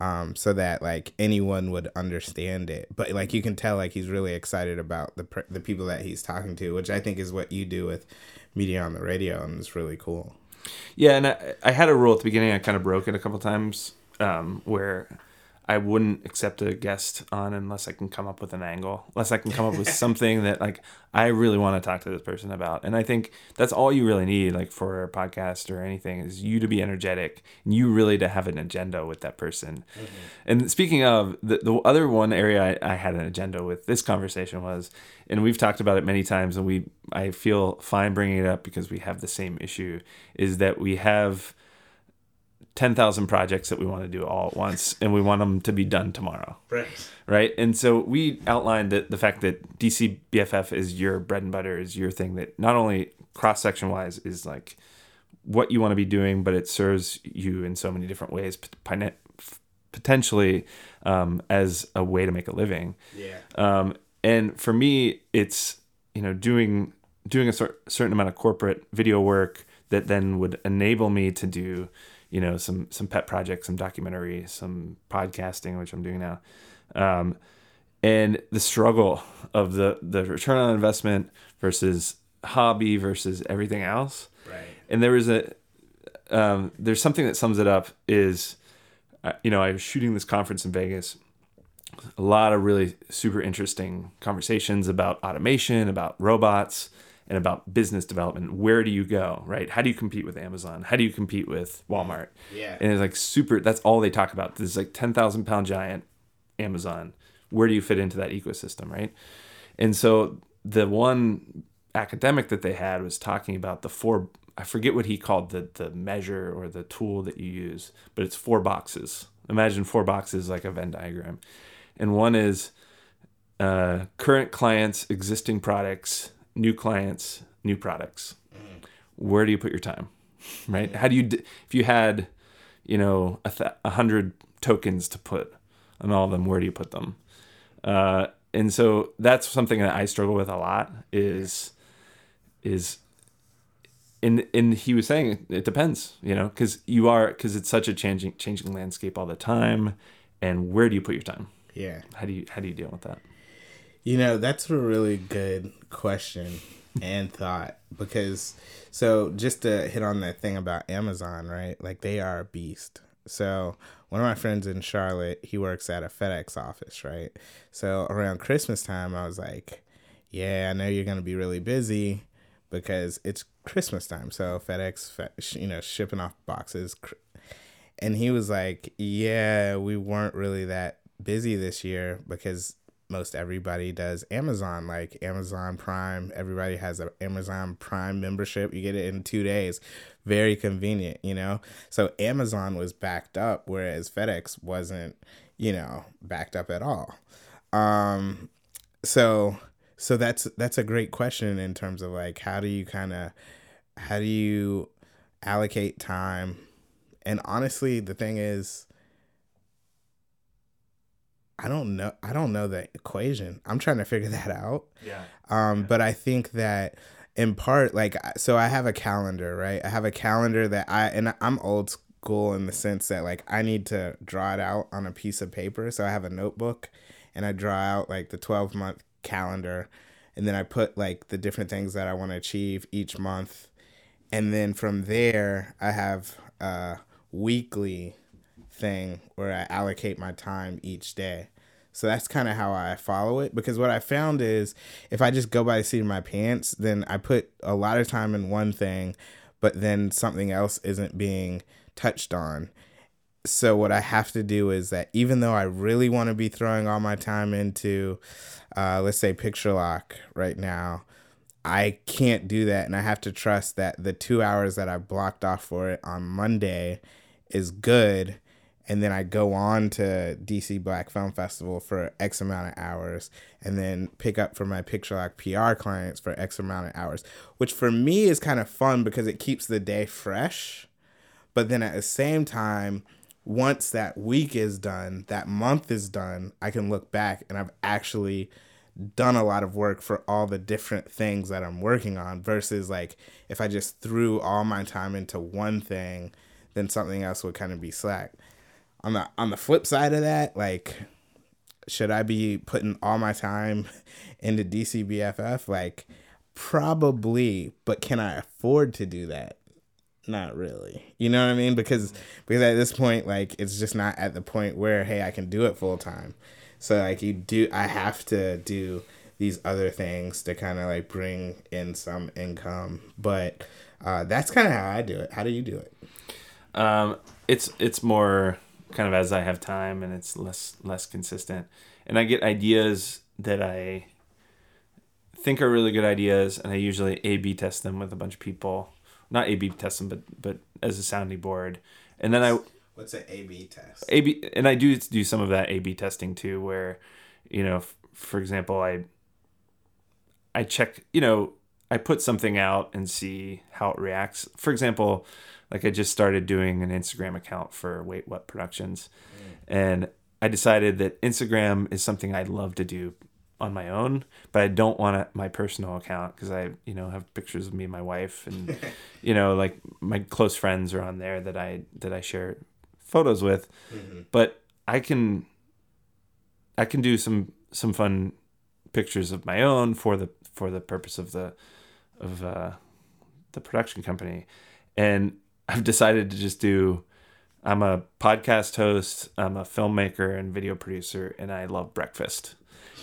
um, so that like anyone would understand it. But like you can tell like he's really excited about the per- the people that he's talking to, which I think is what you do with media on the radio, and it's really cool. Yeah, and I, I had a rule at the beginning. I kind of broke it a couple times, um, where I wouldn't accept a guest on unless I can come up with an angle, unless I can come up with something that like I really want to talk to this person about. And I think that's all you really need, like for a podcast or anything, is you to be energetic and you really to have an agenda with that person. Mm-hmm. And speaking of the, the other one area I, I had an agenda with this conversation was, and we've talked about it many times, and we I feel fine bringing it up because we have the same issue, is that we have 10,000 projects that we want to do all at once and we want them to be done tomorrow. Right. Right. And so we outlined that the fact that DC BFF is your bread and butter, is your thing that not only cross section wise is like what you want to be doing, but it serves you in so many different ways, potentially um, as a way to make a living. Yeah. Um, and for me, it's, you know, doing doing a cer- certain amount of corporate video work that then would enable me to do you know some some pet projects some documentary some podcasting which i'm doing now. Um, and the struggle of the the return on investment versus hobby versus everything else. Right. and there was a um, there's something that sums it up is uh, you know i was shooting this conference in vegas. A lot of really super interesting conversations about automation about robots and about business development. Where do you go, right? How do you compete with Amazon? How do you compete with Walmart? Yeah. And it's like super, that's all they talk about. This is like 10,000 pound giant Amazon. Where do you fit into that ecosystem, right? And so the one academic that they had was talking about the four, I forget what he called the, the measure or the tool that you use, but it's four boxes. Imagine four boxes like a Venn diagram. And one is uh, current clients, existing products, new clients, new products. Where do you put your time? Right? How do you, d- if you had, you know, a, th- a hundred tokens to put on all of them, where do you put them? Uh, and so that's something that I struggle with a lot is, is, and and he was saying it depends, you know, because you are because it's such a changing changing landscape all the time, and where do you put your time? Yeah. How do you how do you deal with that? You know, that's a really good question and thought because so just to hit on that thing about Amazon, right? Like they are a beast. So one of my friends in Charlotte, he works at a FedEx office, right? So around Christmas time, I was like, "Yeah, I know you're gonna be really busy because it's Christmas time." So FedEx, you know, shipping off boxes, and he was like, "Yeah, we weren't really that busy this year because most everybody does Amazon, like Amazon Prime. Everybody has an Amazon Prime membership. You get it in two days. Very convenient, you know? So Amazon was backed up, whereas FedEx wasn't, you know, backed up at all. Um, so so that's that's a great question in terms of like how do you kind of how do you allocate time? And honestly, the thing is I don't know. I don't know the equation. I'm trying to figure that out. Yeah. Um, but I think that in part, like, so I have a calendar, right? I have a calendar that I, and I'm old school in the sense that, like, I need to draw it out on a piece of paper. So I have a notebook and I draw out, like, the 12 month calendar. And then I put, like, the different things that I want to achieve each month. And then from there, I have a weekly thing where I allocate my time each day. So that's kind of how I follow it because what I found is if I just go by the seat of my pants, then I put a lot of time in one thing, but then something else isn't being touched on. So what I have to do is that even though I really want to be throwing all my time into, uh, let's say picture lock right now, I can't do that, and I have to trust that the two hours that I blocked off for it on Monday is good and then I go on to DC Black Film Festival for X amount of hours, and then pick up for my Picture Lock PR clients for X amount of hours, which for me is kind of fun because it keeps the day fresh. But then at the same time, once that week is done, that month is done, I can look back and I've actually done a lot of work for all the different things that I'm working on versus like if I just threw all my time into one thing, then something else would kind of be slack on the on the flip side of that, like should I be putting all my time into DCBFF? Like probably, but can I afford to do that? Not really. You know what I mean? Because because at this point, like it's just not at the point where hey, I can do it full time. So like you do, I have to do these other things to kind of like bring in some income. But uh, that's kind of how I do it. How do you do it? Um, it's it's more kind of as I have time and it's less less consistent. And I get ideas that I think are really good ideas and I usually A B test them with a bunch of people. Not A B test them but but as a sounding board. And then I What's an A B test? A B and I do do some of that A B testing too where you know f- for example I I check, you know, I put something out and see how it reacts. For example, like I just started doing an Instagram account for Wait What Productions, and I decided that Instagram is something I'd love to do on my own, but I don't want a, my personal account because I, you know, have pictures of me and my wife, and you know, like my close friends are on there that I that I share photos with, but I can, I can do some some fun pictures of my own for the for the purpose of the of uh, the production company, and I've decided to just do. I'm a podcast host. I'm a filmmaker and video producer, and I love breakfast.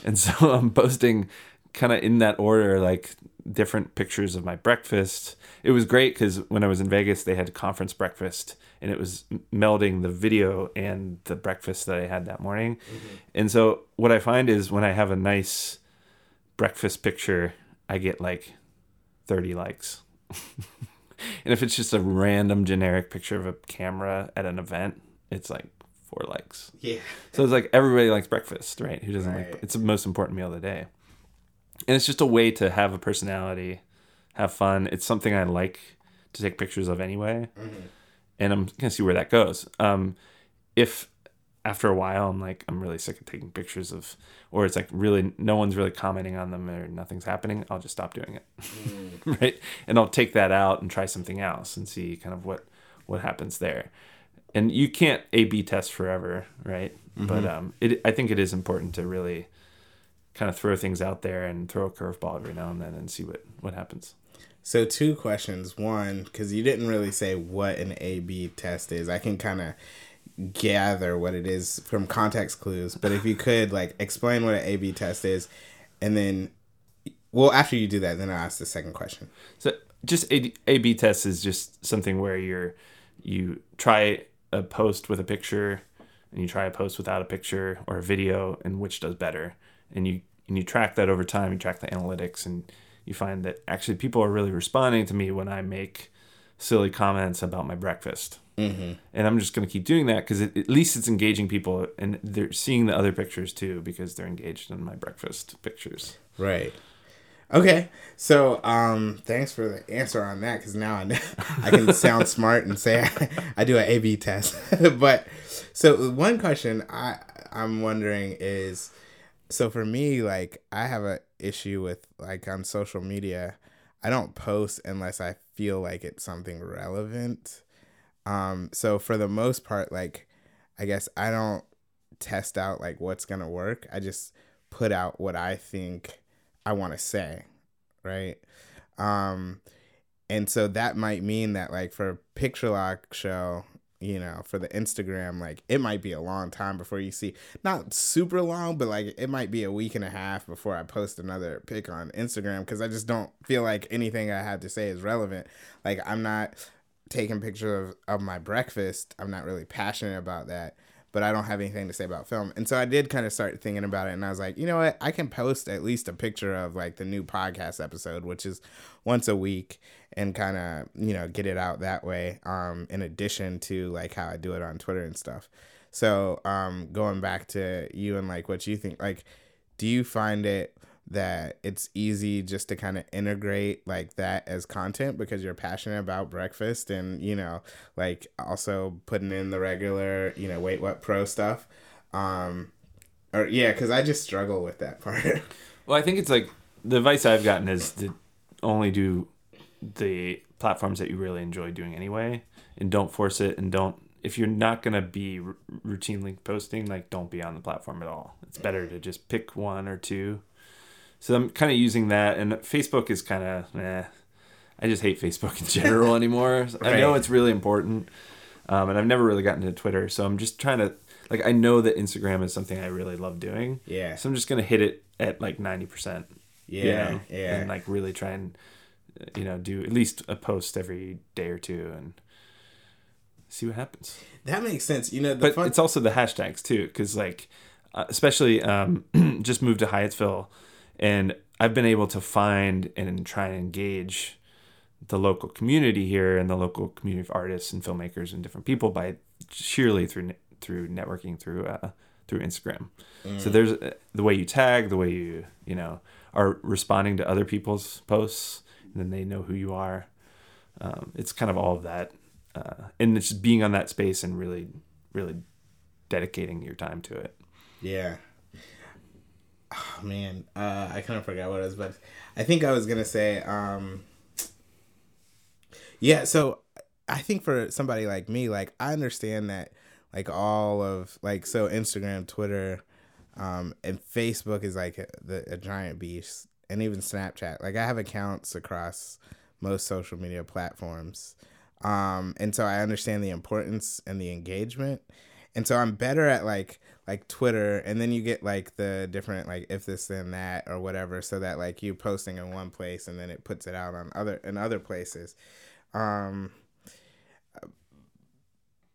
And so I'm posting kind of in that order, like different pictures of my breakfast. It was great because when I was in Vegas, they had conference breakfast, and it was melding the video and the breakfast that I had that morning. Mm-hmm. And so what I find is when I have a nice breakfast picture, I get like thirty likes. and if it's just a random generic picture of a camera at an event, it's like four likes. Yeah. So it's like everybody likes breakfast, right? Who doesn't right. like it's the most important meal of the day. And it's just a way to have a personality, have fun. It's something I like to take pictures of anyway. Mm-hmm. And I'm gonna see where that goes. Um, if after a while I'm like I'm really sick of taking pictures of or it's like really no one's really commenting on them or nothing's happening, I'll just stop doing it. Mm. right? And I'll take that out and try something else and see kind of what what happens there. And you can't A B test forever, right? Mm-hmm. But um it I think it is important to really kind of throw things out there and throw a curveball every now and then and see what what happens. So two questions. One, because you didn't really say what an A B test is. I can kind of gather what it is from context clues, but if you could like explain what an A B test is, and then, well, after you do that, then I'll ask the second question. So just A B test is just something where you're you try a post with a picture and you try a post without a picture or a video and which does better and you and you track that over time you track the analytics and you find that actually people are really responding to me when i make silly comments about my breakfast mm-hmm. and i'm just going to keep doing that because at least it's engaging people and they're seeing the other pictures too because they're engaged in my breakfast pictures right Okay, so um, thanks for the answer on that because now I, I can sound smart and say I, I do an A/B test. but so one question I I'm wondering is, so for me, like I have a issue with like on social media, I don't post unless I feel like it's something relevant. Um, so for the most part, like I guess I don't test out like what's gonna work. I just put out what I think I want to say, right? Um, and so that might mean that like for picture lock show, you know, for the Instagram, like it might be a long time before you see not super long, but like it might be a week and a half before I post another pic on Instagram because I just don't feel like anything I have to say is relevant. Like I'm not taking pictures of, of my breakfast. I'm not really passionate about that but I don't have anything to say about film. And so I did kind of start thinking about it and I was like, you know what? I can post at least a picture of like the new podcast episode, which is once a week and kind of, you know, get it out that way um in addition to like how I do it on Twitter and stuff. So, um going back to you and like what you think like do you find it that it's easy just to kind of integrate like that as content because you're passionate about breakfast and you know like also putting in the regular you know wait what pro stuff. Um or yeah because i just struggle with that part. Well i think it's like the advice i've gotten is to only do the platforms that you really enjoy doing anyway and don't force it and don't if you're not going to be r- routinely posting like don't be on the platform at all. It's better to just pick one or two so I'm kind of using that, and Facebook is kind of, eh. I just hate Facebook in general anymore. right. I know it's really important, um, and I've never really gotten to Twitter, so I'm just trying to, like, I know that Instagram is something I really love doing. Yeah. So I'm just gonna hit it at like ninety percent. Yeah. You know, yeah. And like really try and, you know, do at least a post every day or two and see what happens. That makes sense. You know, but fun- it's also the hashtags too, because like, uh, especially um, just moved to Hyattsville and I've been able to find and try and engage the local community here and the local community of artists and filmmakers and different people by sheerly through through networking through uh, through Instagram. Mm. So there's uh, the way you tag, the way you you know are responding to other people's posts, and then they know who you are. Um, it's kind of all of that, uh, and it's just being on that space and really really dedicating your time to it. Yeah, oh man, uh, I kind of forgot what it was, but I think I was gonna say, um, yeah. So I think for somebody like me, like I understand that, like all of like so Instagram, Twitter, um, and Facebook is like a, the, a giant beast, and even Snapchat. Like I have accounts across most social media platforms, um, and so I understand the importance and the engagement. And so I'm better at like like Twitter, and then you get like the different like if this then that or whatever, so that like you posting in one place and then it puts it out on other in other places. Um,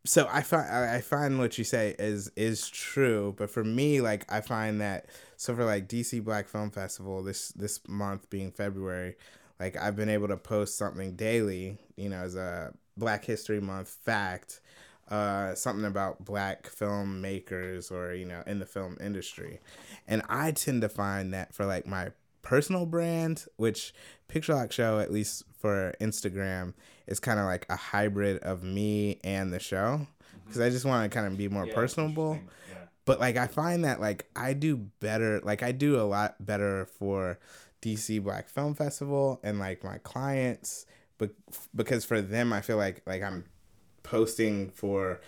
so I find I find what you say is is true, but for me, like I find that so for like DC Black Film Festival this this month being February, like I've been able to post something daily, you know, as a Black History Month fact, uh, something about black filmmakers or you know in the film industry, and I tend to find that for like my personal brand, which Picture Lock Show, at least for Instagram, is kind of like a hybrid of me and the show because I just want to kind of be more Yeah, personable. Yeah. But like I find that like I do better, like I do a lot better for DC Black Film Festival and like my clients, but because for them I feel like like I'm posting for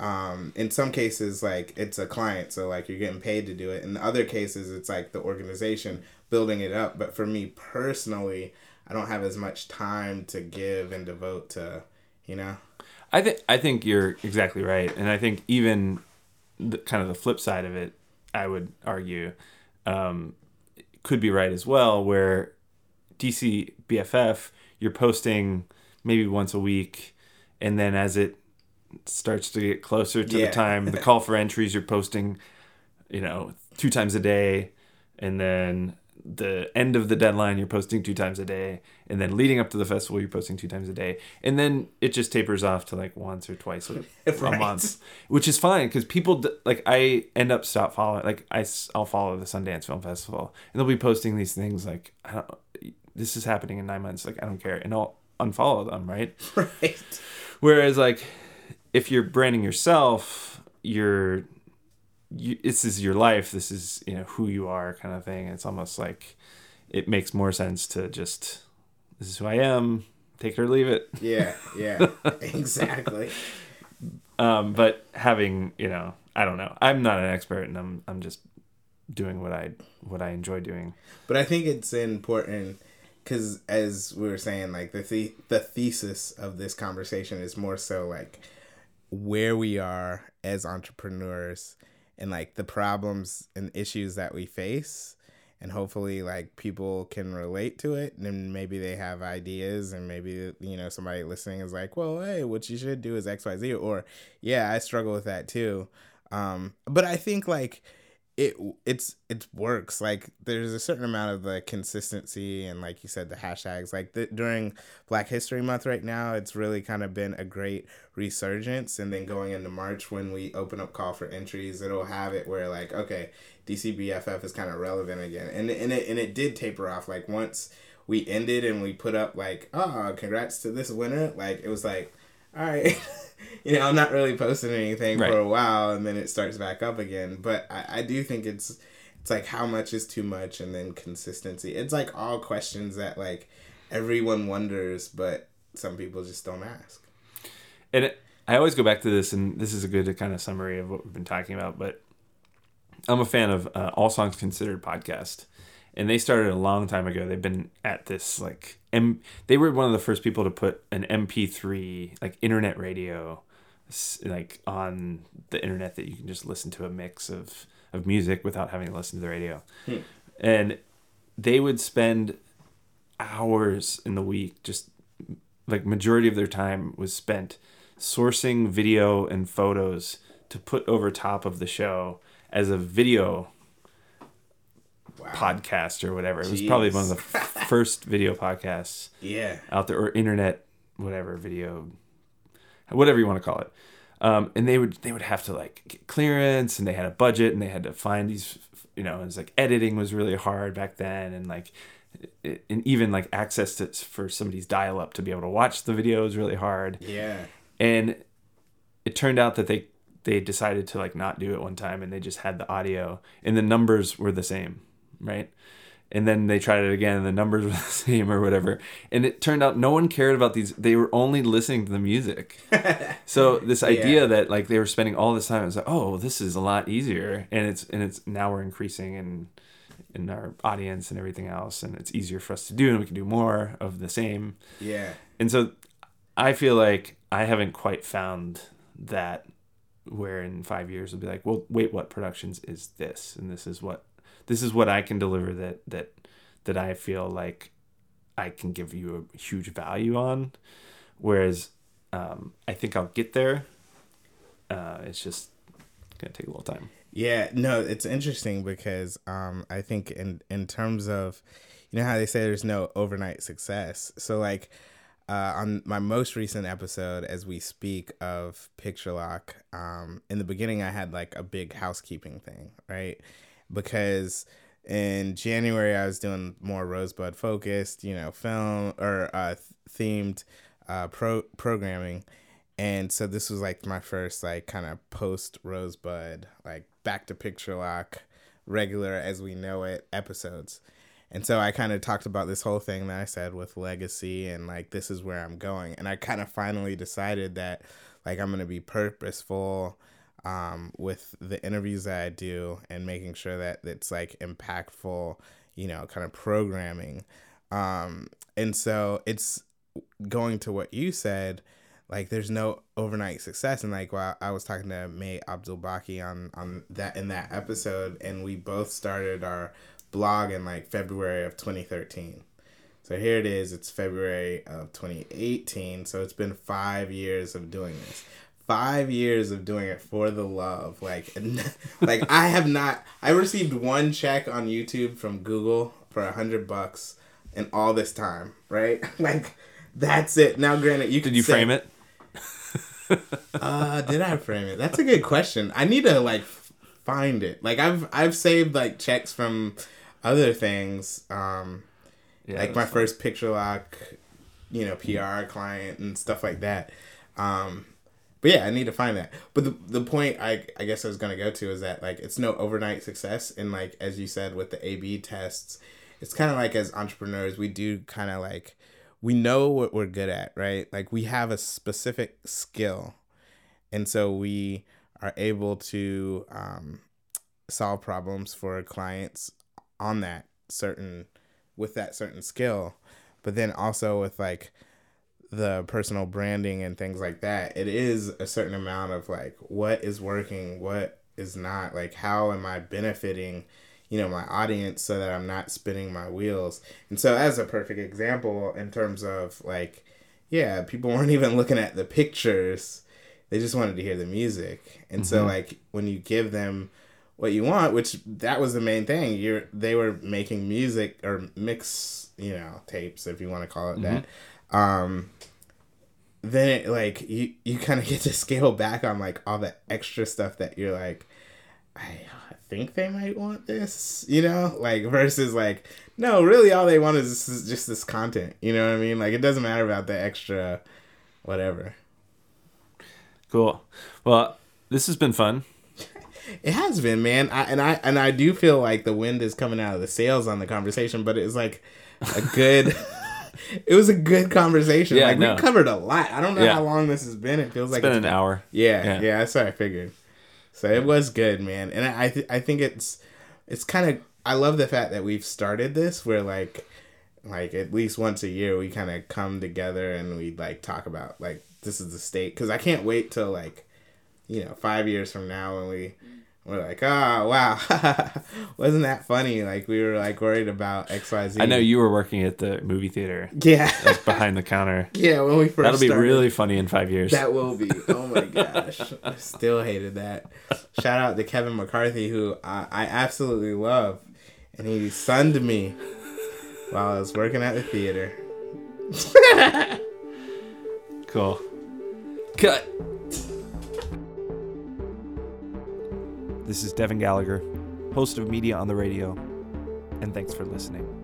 um in some cases like it's a client so like you're getting paid to do it. In other cases it's like the organization building it up. But for me personally i don't have as much time to give and devote to you know? I think I think you're exactly right, and I think even the, kind of the flip side of it, I would argue, um, could be right as well. Where DC BFF, you're posting maybe once a week, and then as it starts to get closer to Yeah. the time, the call for entries, you're posting, you know, two times a day, and then the end of the deadline you're posting two times a day. And then leading up to the festival you're posting two times a day. And then it just tapers off to like once or twice a, a month which is fine because people like i end up stop following like I, will follow the sundance film festival. And they'll be posting these things like I don't, this is happening in nine months. Like i don't care. And i'll unfollow them right? Right Whereas, like, if you're branding yourself, you're, you, this is your life. This is you know who you are, kind of thing. It's almost like it makes more sense to just this is who I am. Take it or leave it. yeah yeah exactly Um, but having you know, I don't know. I'm not an expert, and I'm I'm just doing what I what I enjoy doing. But I think it's important because, as we were saying, like the the the thesis of this conversation is more so like where we are as entrepreneurs and like the problems and issues that we face. And hopefully like people can relate to it and maybe they have ideas and maybe you know somebody listening is like well hey what you should do is xyz or yeah i struggle with that too. Um but i think like it it's it works. Like there's a certain amount of the consistency and like you said the hashtags. Like the, during black history month right now it's really kind of been a great resurgence. And then going into march when we open up call for entries it'll have it where like okay dcbff is kind of relevant again. And, and it and it did taper off. Like once we ended and we put up like oh congrats to this winner like it was like all right. You know i'm not really posting anything Right. for a while and then it starts back up again. But I, I do think it's it's like how much is too much? And then consistency. It's like all questions that like everyone wonders but some people just don't ask. And it, I always go back to this, and this is a good kind of summary of what we've been talking about. But I'm a fan of uh, All Songs Considered podcast, and they started a long time ago. They've been at this like M. They were one of the first people to put an MP3 like internet radio, like on the internet that you can just listen to a mix of of music without having to listen to the radio, hmm. and they would spend hours in the week just like majority of their time was spent sourcing video and photos to put over top of the show as a video wow. podcast or whatever. It was probably one of the f- first video podcasts yeah. out there or internet whatever video whatever you want to call it. Um, and they would they would have to like get clearance and they had a budget and they had to find these you know, it was like editing was really hard back then and like it, and even like access to for somebody's dial up to be able to watch the video was really hard. Yeah. And it turned out that they they decided to like not do it one time and they just had the audio and the numbers were the same right? And then they tried it again and the numbers were the same or whatever. And it turned out no one cared about these they were only listening to the music. So this idea Yeah. that like they were spending all this time it was like oh this is a lot easier. And it's and it's now we're increasing in in our audience and everything else and it's easier for us to do and we can do more of the same. Yeah. And so I feel like I haven't quite found that where in five years it'll be like, well, wait, what productions is this? And this is what this is what I can deliver that that that I feel like I can give you a huge value on. Whereas um, I think I'll get there. Uh, it's just gonna take a little time. Yeah, no, it's interesting because um, I think in in terms of, you know how they say there's no overnight success. So like, uh, on my most recent episode, as we speak of Picture Lock, um, in the beginning I had like a big housekeeping thing, right? Because in January I was doing more Rosebud focused, you know, film or uh, themed uh, pro programming. And so this was like my first like kind of post Rosebud, like back to picture lock, regular as we know it episodes. And so I kind of talked about this whole thing that I said with legacy and like this is where I'm going. And I kind of finally decided that like I'm going to be purposeful um, with the interviews that I do and making sure that it's like impactful, you know, kind of programming. Um, and so it's going to what you said, like there's no overnight success. And like while I was talking to May Abdul Baki on on that in that episode, and we both started our blog in like February of 2013. So here it is. It's February of 2018. So it's been five years of doing this. Five years of doing it for the love. Like, like I have not. I received one check on YouTube from Google for a hundred bucks in all this time. Right? Like, that's it. Now, granted, you did you say, frame it? uh, did I frame it? That's a good question. I need to like find it. Like I've I've saved like checks from other things. Um, yeah, like my fun. first picture lock, you know, PR client and stuff like that. Um, but yeah, I need to find that. But the the point I I guess I was gonna go to is that like it's no overnight success, and like as you said with the A B tests, it's kind of like as entrepreneurs we do kind of like we know what we're good at, right? Like we have a specific skill, and so we are able to um, solve problems for clients on that certain with that certain skill but then also with like the personal branding and things like that it is a certain amount of like what is working what is not like how am i benefiting you know my audience so that i'm not spinning my wheels and so as a perfect example in terms of like yeah people weren't even looking at the pictures they just wanted to hear the music and mm-hmm. so like when you give them what you want, which that was the main thing. You're they were making music or mix, you know, tapes if you want to call it mm-hmm. that. Um then it like you you kind of get to scale back on like all the extra stuff that you're like I think they might want this, you know, like versus like no, really all they want is, is just this content, you know what I mean? Like it doesn't matter about the extra whatever. Cool. Well, this has been fun. It has been, man. I, and I and I do feel like the wind is coming out of the sails on the conversation, but it's like a good. it was a good conversation. Yeah, like no. we covered a lot. I don't know yeah. how long this has been. It feels it's like been it's an been, hour. Yeah, yeah, yeah, that's what I figured. So it was good, man. And I th- I think it's it's kind of I love the fact that we've started this where like like at least once a year we kind of come together and we like talk about like this is the state because I can't wait till like you know five years from now when we we're like, oh wow, wasn't that funny? Like we were like worried about X Y Z. I know you were working at the movie theater. Yeah, like behind the counter. Yeah, when we first. That'll be started. really funny in five years. That will be. Oh my gosh, I still hated that. Shout out to Kevin McCarthy, who I, I absolutely love, and he sunned me while I was working at the theater. cool. Cut. This is Devin Gallagher, host of Media on the Radio, and thanks for listening.